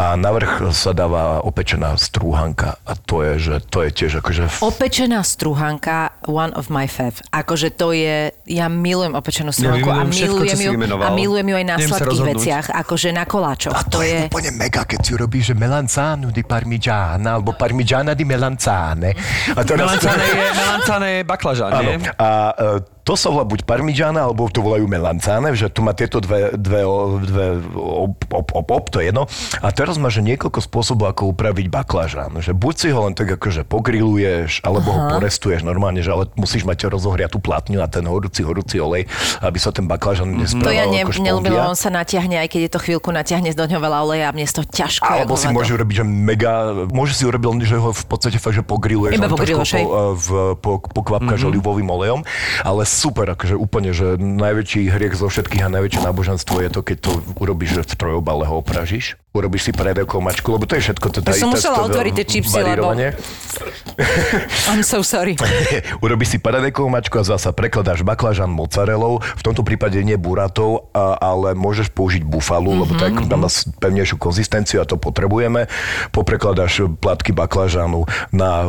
a navrch sa dáva opečená strúhanka a to je, že to je tiež akože f- Opečená struhanka, one of my fav. Akože to je, ja milujem opečenú struhanku a vymenujem všetko, čo milujem ju, a milujem ju aj na Neviem sladkých veciach, akože na koláčoch. A to, je, úplne mega, keď si robíš, že melanzanu di parmigiana, alebo parmigiana di melanzane. A teraz... Melanzane je, melanzane je baklažán, Áno. nie? A e, to sa volá buď parmigiana, alebo to volajú melanzane, že tu má tieto dve, dve, dve op, op, op, op, to je jedno. A teraz máš niekoľko spôsobov, ako upraviť baklažán. Že buď si ho len tak akože pogriluješ, alebo ho porestuješ normálne, že ale musíš mať rozohriatú platňu a ten horúci, horúci olej, aby sa ten baklažán nesprával To ja ne, ako on sa natiahne, aj keď je to chvíľku natiahne do ňoho veľa oleja a mne je to ťažko. Alebo si môže urobiť, že mega, môže si urobiť, že ho v podstate fakt, že pogriluješ Iba pogriluješ, hej. po, eh, v, po, po kvapkáš mm-hmm. olivovým olejom, ale super, akože úplne, že najväčší hriech zo všetkých a najväčšie náboženstvo je to, keď to urobíš, že v trojobale ho opražíš, urobíš si predevkou mačku, lebo to je všetko. To, Ja som musela otvoriť tie čipsy, lebo- I'm so sorry. Urobíš si paradajkovú mačku a zasa prekladáš baklažan mozzarellou, v tomto prípade nie buratou, a, ale môžeš použiť bufalu, mm-hmm. lebo tak Mhm, má pevnejšiu konzistenciu a to potrebujeme. Poprekladáš platky baklažanu na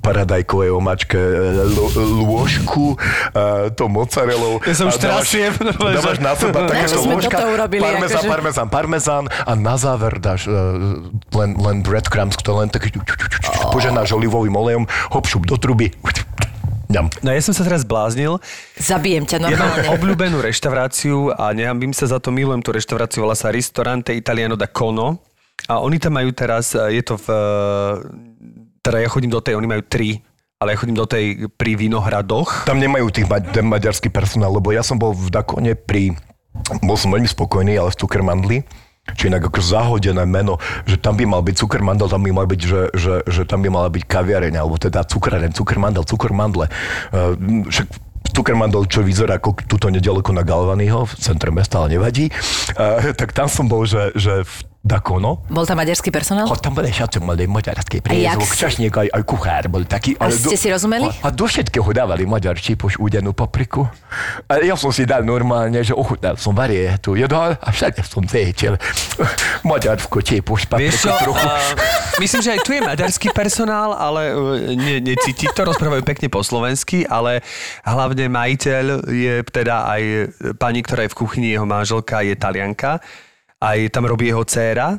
paradajkovej omačke e, l- lôžku, e, to mozzarellou. Ja sa už dávaš- trasiem, normálne, Dávaš že- na seba Na takéto lôžka, parmezán, akože? parmezán, parmezán a na záver dáš e, len, len breadcrumbs, to len tak poženáš olivovým olejom, hop, šup do truby. Ňam. No ja som sa teraz zbláznil. Zabijem ťa Ja mám normálne. obľúbenú reštauráciu a nehambím sa za to, milujem tú reštauráciu, volá sa Ristorante Italiano da Cono. A oni tam majú teraz, e, je to v... e, Teda ja chodím do tej, oni majú tri, ale chodím do tej pri Vinohradoch. Tam nemajú tých ma- ten maďarský personál, lebo ja som bol v Dakone pri... Bol som veľmi spokojný, ale v Cukermandli. Či inak ako zahodené meno, že tam by mal byť cukermandel, tam by mal byť, že, že, že tam by mala byť kaviareň, alebo teda cukrareň, cukermandel, cukermandle. Uh, však Cukermandel, čo vyzerá ako tuto nedaleko na Galvanyho, v centre mesta, ale nevadí. Uh, tak tam som bol, že, že v Dakono. Bol tam maďarský personál? A tam bol aj šacom malý maďarský A jak priezvuk, si- čašník, aj, aj kuchár bol taký. A ste si rozumeli? A, a do všetkého dávali maďar čipoš údenú papriku. A ja som si dal normálne, že ochutnal som varietu, jedol a všade som cítil maďarskú čipoš papriku trochu. a, myslím, že aj tu je maďarský personál, ale ne, necíti to, rozprávajú pekne po slovensky, ale hlavne majiteľ je teda aj pani, ktorá je v kuchyni, jeho manželka je talianka, aj tam robí jeho dcéra,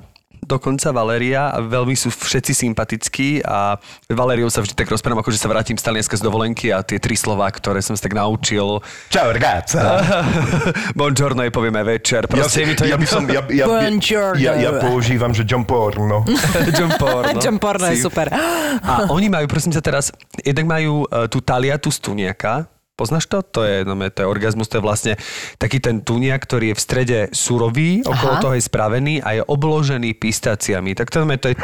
dokonca Valéria a veľmi sú všetci sympatickí a Valériou sa vždy tak rozprávam, ako že sa vrátim z Talianska z dovolenky a tie tri slová, ktoré som sa tak naučil. Čau, ragazza. Buongiorno jej povieme večer. Ja, Proste si, mi to ja, by som, ja, ja, Buongiorno. ja, ja používam, že John Porno. John Porno. John Porno je super. A oni majú, prosím sa teraz, jednak majú uh, tú taliatu z tuniaka, Poznáš to? To je, no, to je orgazmus, to je vlastne taký ten tunia, ktorý je v strede surový, okolo Aha. toho je spravený a je obložený pistáciami. Tak to, je- to je...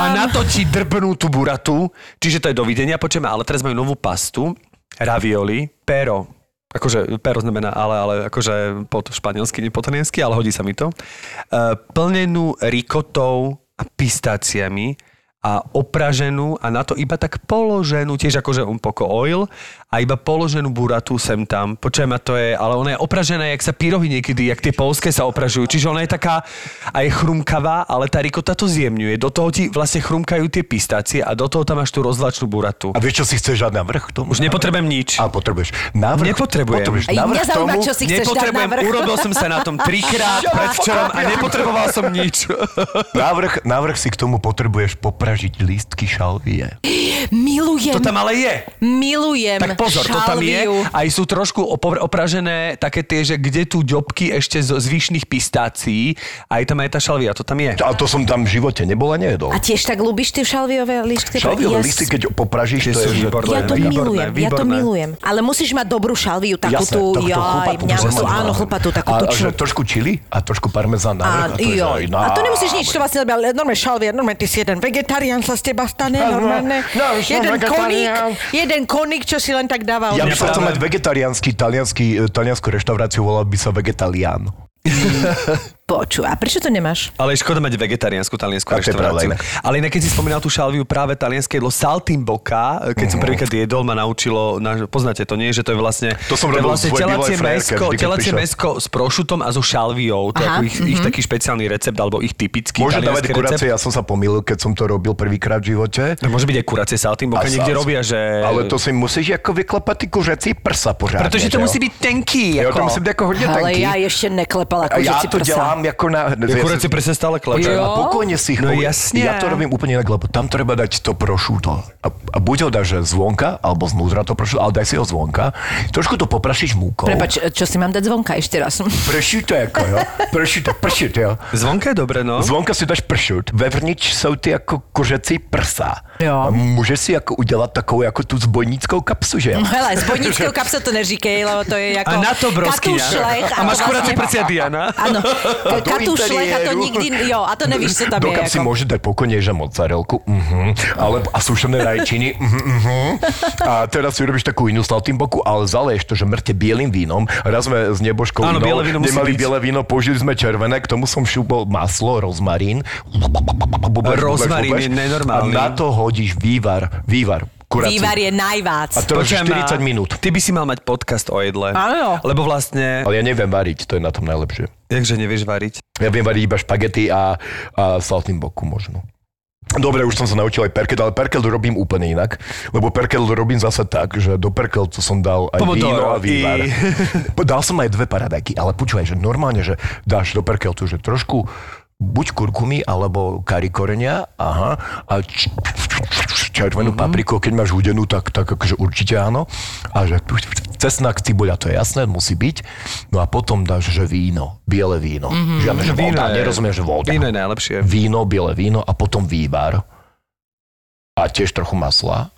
A na to ti drbnú tú buratu, čiže to je dovidenia, počujeme, ale teraz majú novú pastu, ravioli, pero, akože pero znamená ale, ale akože po španielsky, nie po taliansky, ale hodí sa mi to, uh, plnenú rikotou a pistáciami a opraženú a na to iba tak položenú, tiež akože un oil a iba položenú buratu sem tam. Počujem, a to je, ale ona je opražená, jak sa pyrohy niekedy, jak tie polské sa opražujú. Čiže ona je taká aj chrumkavá, ale tá rikota to zjemňuje. Do toho ti vlastne chrumkajú tie pistácie a do toho tam máš tú rozvlačnú buratu. A vieš, čo si chceš dať navrh k tomu? Už nepotrebujem nič. A potrebuješ návrh? Nepotrebujem. Potrebuješ tomu? čo si chceš dať Nepotrebujem, navrh. urobil som sa na tom trikrát predvčerom a nepotreboval som nič. Návrh, návrh si k tomu potrebuješ popražiť lístky šalvie. Milujem. To tam ale je. Milujem Tak pozor, to tam je. šalviu. Aj sú trošku opražené také tie, že kde tu ďobky ešte z zvyšných pistácií. Aj tam aj tá šalvia, to tam je. A to som tam v živote nebol a nejedol. A tiež tak ľúbiš tie šalviové lístky? Šalviové Ja listy, keď popražíš, to je... výborné. Ja to Výborné, milujem, ja to výborné. milujem. Ale musíš mať dobrú šalviu, takú Jasné, tú, takúto jaj, normálne. áno, chlpatú, takú a, a trošku čili a trošku parmezán na. A, to je jo. aj a to nemusíš nič, to vlastne robia, ale normálne šalvie, normálne ty si jeden vegetarián sa z teba stane, normálne. no, jeden koník, jeden koník, čo si len tak dáva. Ja by som chcel mať vegetariánsky, taliansky, e, taliansku reštauráciu, volal by sa Vegetalian. Poču, a prečo to nemáš? Ale škoda mať vegetariánsku taliansku to pravda reštauráciu. Ale inak, keď si spomínal tú šalviu, práve talianské jedlo saltimbocca, keď som Mhm. prvýkrát jedol, ma naučilo, na, poznáte to, nie? Že to je vlastne, To som je robil vlastne telacie mesko, telacie mesko s prošutom a so šalviou. To je Aha, ako ich, ich taký špeciálny recept, alebo ich typický Môže dávať kuracie, ja som sa pomýlil, keď som to robil prvýkrát v živote. No, môže byť aj kuracie saltimbocca, A niekde sa- robia, že... Ale to si musíš ako vyklepať ty kuřecí prsa pořádne. Pretože to musí byť tenký. Jo, Ako... to musí byť ako hodne Ale tenký. ja ešte neklepala ja to prsa. Dělám ako na... Ja kuracie presne stále klepem. Jo? A pokojne si ich No povie- jasne. Ja to robím úplne inak, lebo tam treba dať to prošúto. A, a buď ho dáš zvonka, alebo znútra to prošúto, ale daj si ho zvonka. Trošku to poprašíš múkou. Prepač, čo si mám dať zvonka ešte raz? Pršúto ako, jo? Pršúto, pršúto, jo? Zvonka je dobre, no. Zvonka si dáš pršut, vevnitř jsou ty jako kořecí prsa. Jo. A můžeš si jako udělat takovou jako tu zbojnickou kapsu, že jo? Hele, z bojnického kapsa to neříkej, lebo to je ako... A na to broskyňa. Katúšlech. A máš vlastne- prsia Diana. Áno, A do katúšlech a to nikdy, jo, a to nevíš, čo tam Do je. kapsy ako. môže dať pokojne, že mozzarelku, uh-huh, ale, a sušené rajčiny, uh-huh, uh-huh. A teraz si urobíš takú inú saltimboku, ale zaleješ to, že mŕte bielým vínom. Raz sme s nebožkou Áno, biele víno nemali biele víno, použili sme červené, k tomu som šúbol maslo, rozmarín. Rozmarín je nenormálny. A na to hodíš vývar, vývar, kuraciu. Vývar je najvác. A to je Počujem, 40 a minút. Ty by si mal mať podcast o jedle. Áno. Lebo vlastne, Ale ja neviem variť, to je na tom najlepšie. jakže nevieš variť. Ja viem variť iba špagety a, a saltimboku možno. Dobre, už som sa naučil aj perkel, ale perkel robím úplne inak, lebo perkel robím zase tak, že do perkel to som dal aj Pomodoro víno a vývar. i- Dal som aj dve paradajky, ale počúvaj, že normálne, že dáš do perkel tu, že trošku buď kurkumy, alebo kari korenia, aha, a č- červenú Mhm. papriku, keď máš hudenú, tak, tak akože určite áno. A že cesnak, cibuľa, to je jasné, musí byť. No a potom dáš, že víno, biele víno. Žiadne, že voda, je- nerozumiem, že voda Víno je najlepšie. víno, biele víno a potom vývar a tiež trochu masla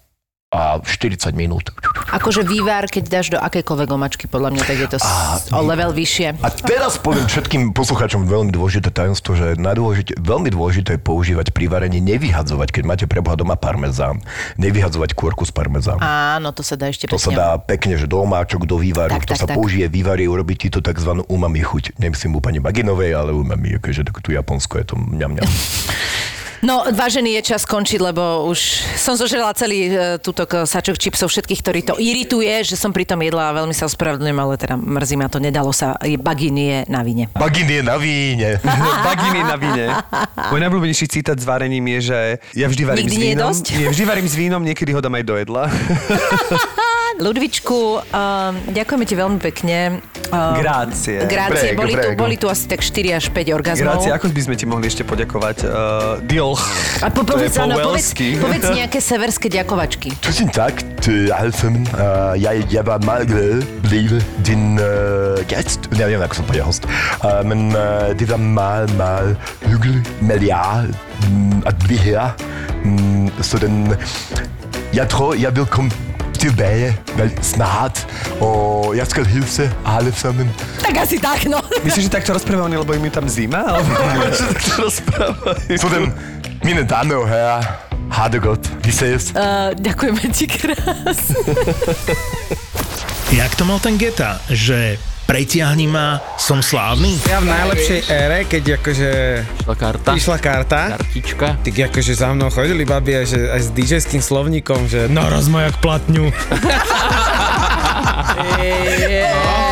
a 40 minút. Akože vývar, keď dáš do akejkoľvek omačky, podľa mňa, tak je to s- o level vyššie. A teraz poviem všetkým poslucháčom veľmi dôležité tajomstvo, že najdôležité, veľmi dôležité je používať pri varení, nevyhadzovať, keď máte preboha doma parmezán, nevyhadzovať kôrku z parmezán. Áno, to sa dá ešte To sa pekne. dá pekne, že do omáčok, do vývaru, Tak, to tak, sa tak. použije vývary, urobiť ti to tzv. umami chuť. Nemyslím úplne baginovej, ale umami, akože tu Japonsko je to mňam mňam. No, vážený je čas skončiť, lebo už som zožrela celý e, túto k- sačok čipsov všetkých, ktorí to irituje, že som pri tom jedla a veľmi sa ospravedlňujem, ale teda mrzí ma to, nedalo sa, je bagín je na vine. Bagin je na víne. Baginy na víne. Môj najblúbenejší citát s varením je, že ja vždy varím Nikdy s nie je vínom. dosť? Nie, vždy varím s vínom, niekedy ho dám aj do jedla. Ludvičku, um, ďakujeme ti veľmi pekne. Um, Grácie. Grácie, Brego, boli, tu, brego. boli tu asi tak 4 až 5 orgazmov. Grácie, ako by sme ti mohli ešte poďakovať? Uh, diol. A po, To je povedz, po áno, povedz, povedz nejaké severské ďakovačky. Tusind tak. Uh, jeg var meget glad blive din uh, gæst. Jeg ved ikke, som på host. Uh, men uh, det var meget, meget hyggeligt med jer at blive her. Så den... Jeg tror, jeg vil komme tilbage, vel snart, og jeg skal hilse alle sammen. Tak asi tak, no. Myslíš, že takto rozprávajú oni, lebo im je tam zima? Alebo že takto rozprávajú? Dem, mine damer og herrer, har det godt. Vi ses. Uh, ďakujeme ti krásne. Jak to mal ten Geta, že pretiahni ma, som slávny? Ja v najlepšej ére, keď akože Išla karta. išla karta, Kartička. tak akože za mnou chodili babi aj, že, aj s DJ-ským slovníkom, že naraz ma jak platňu. To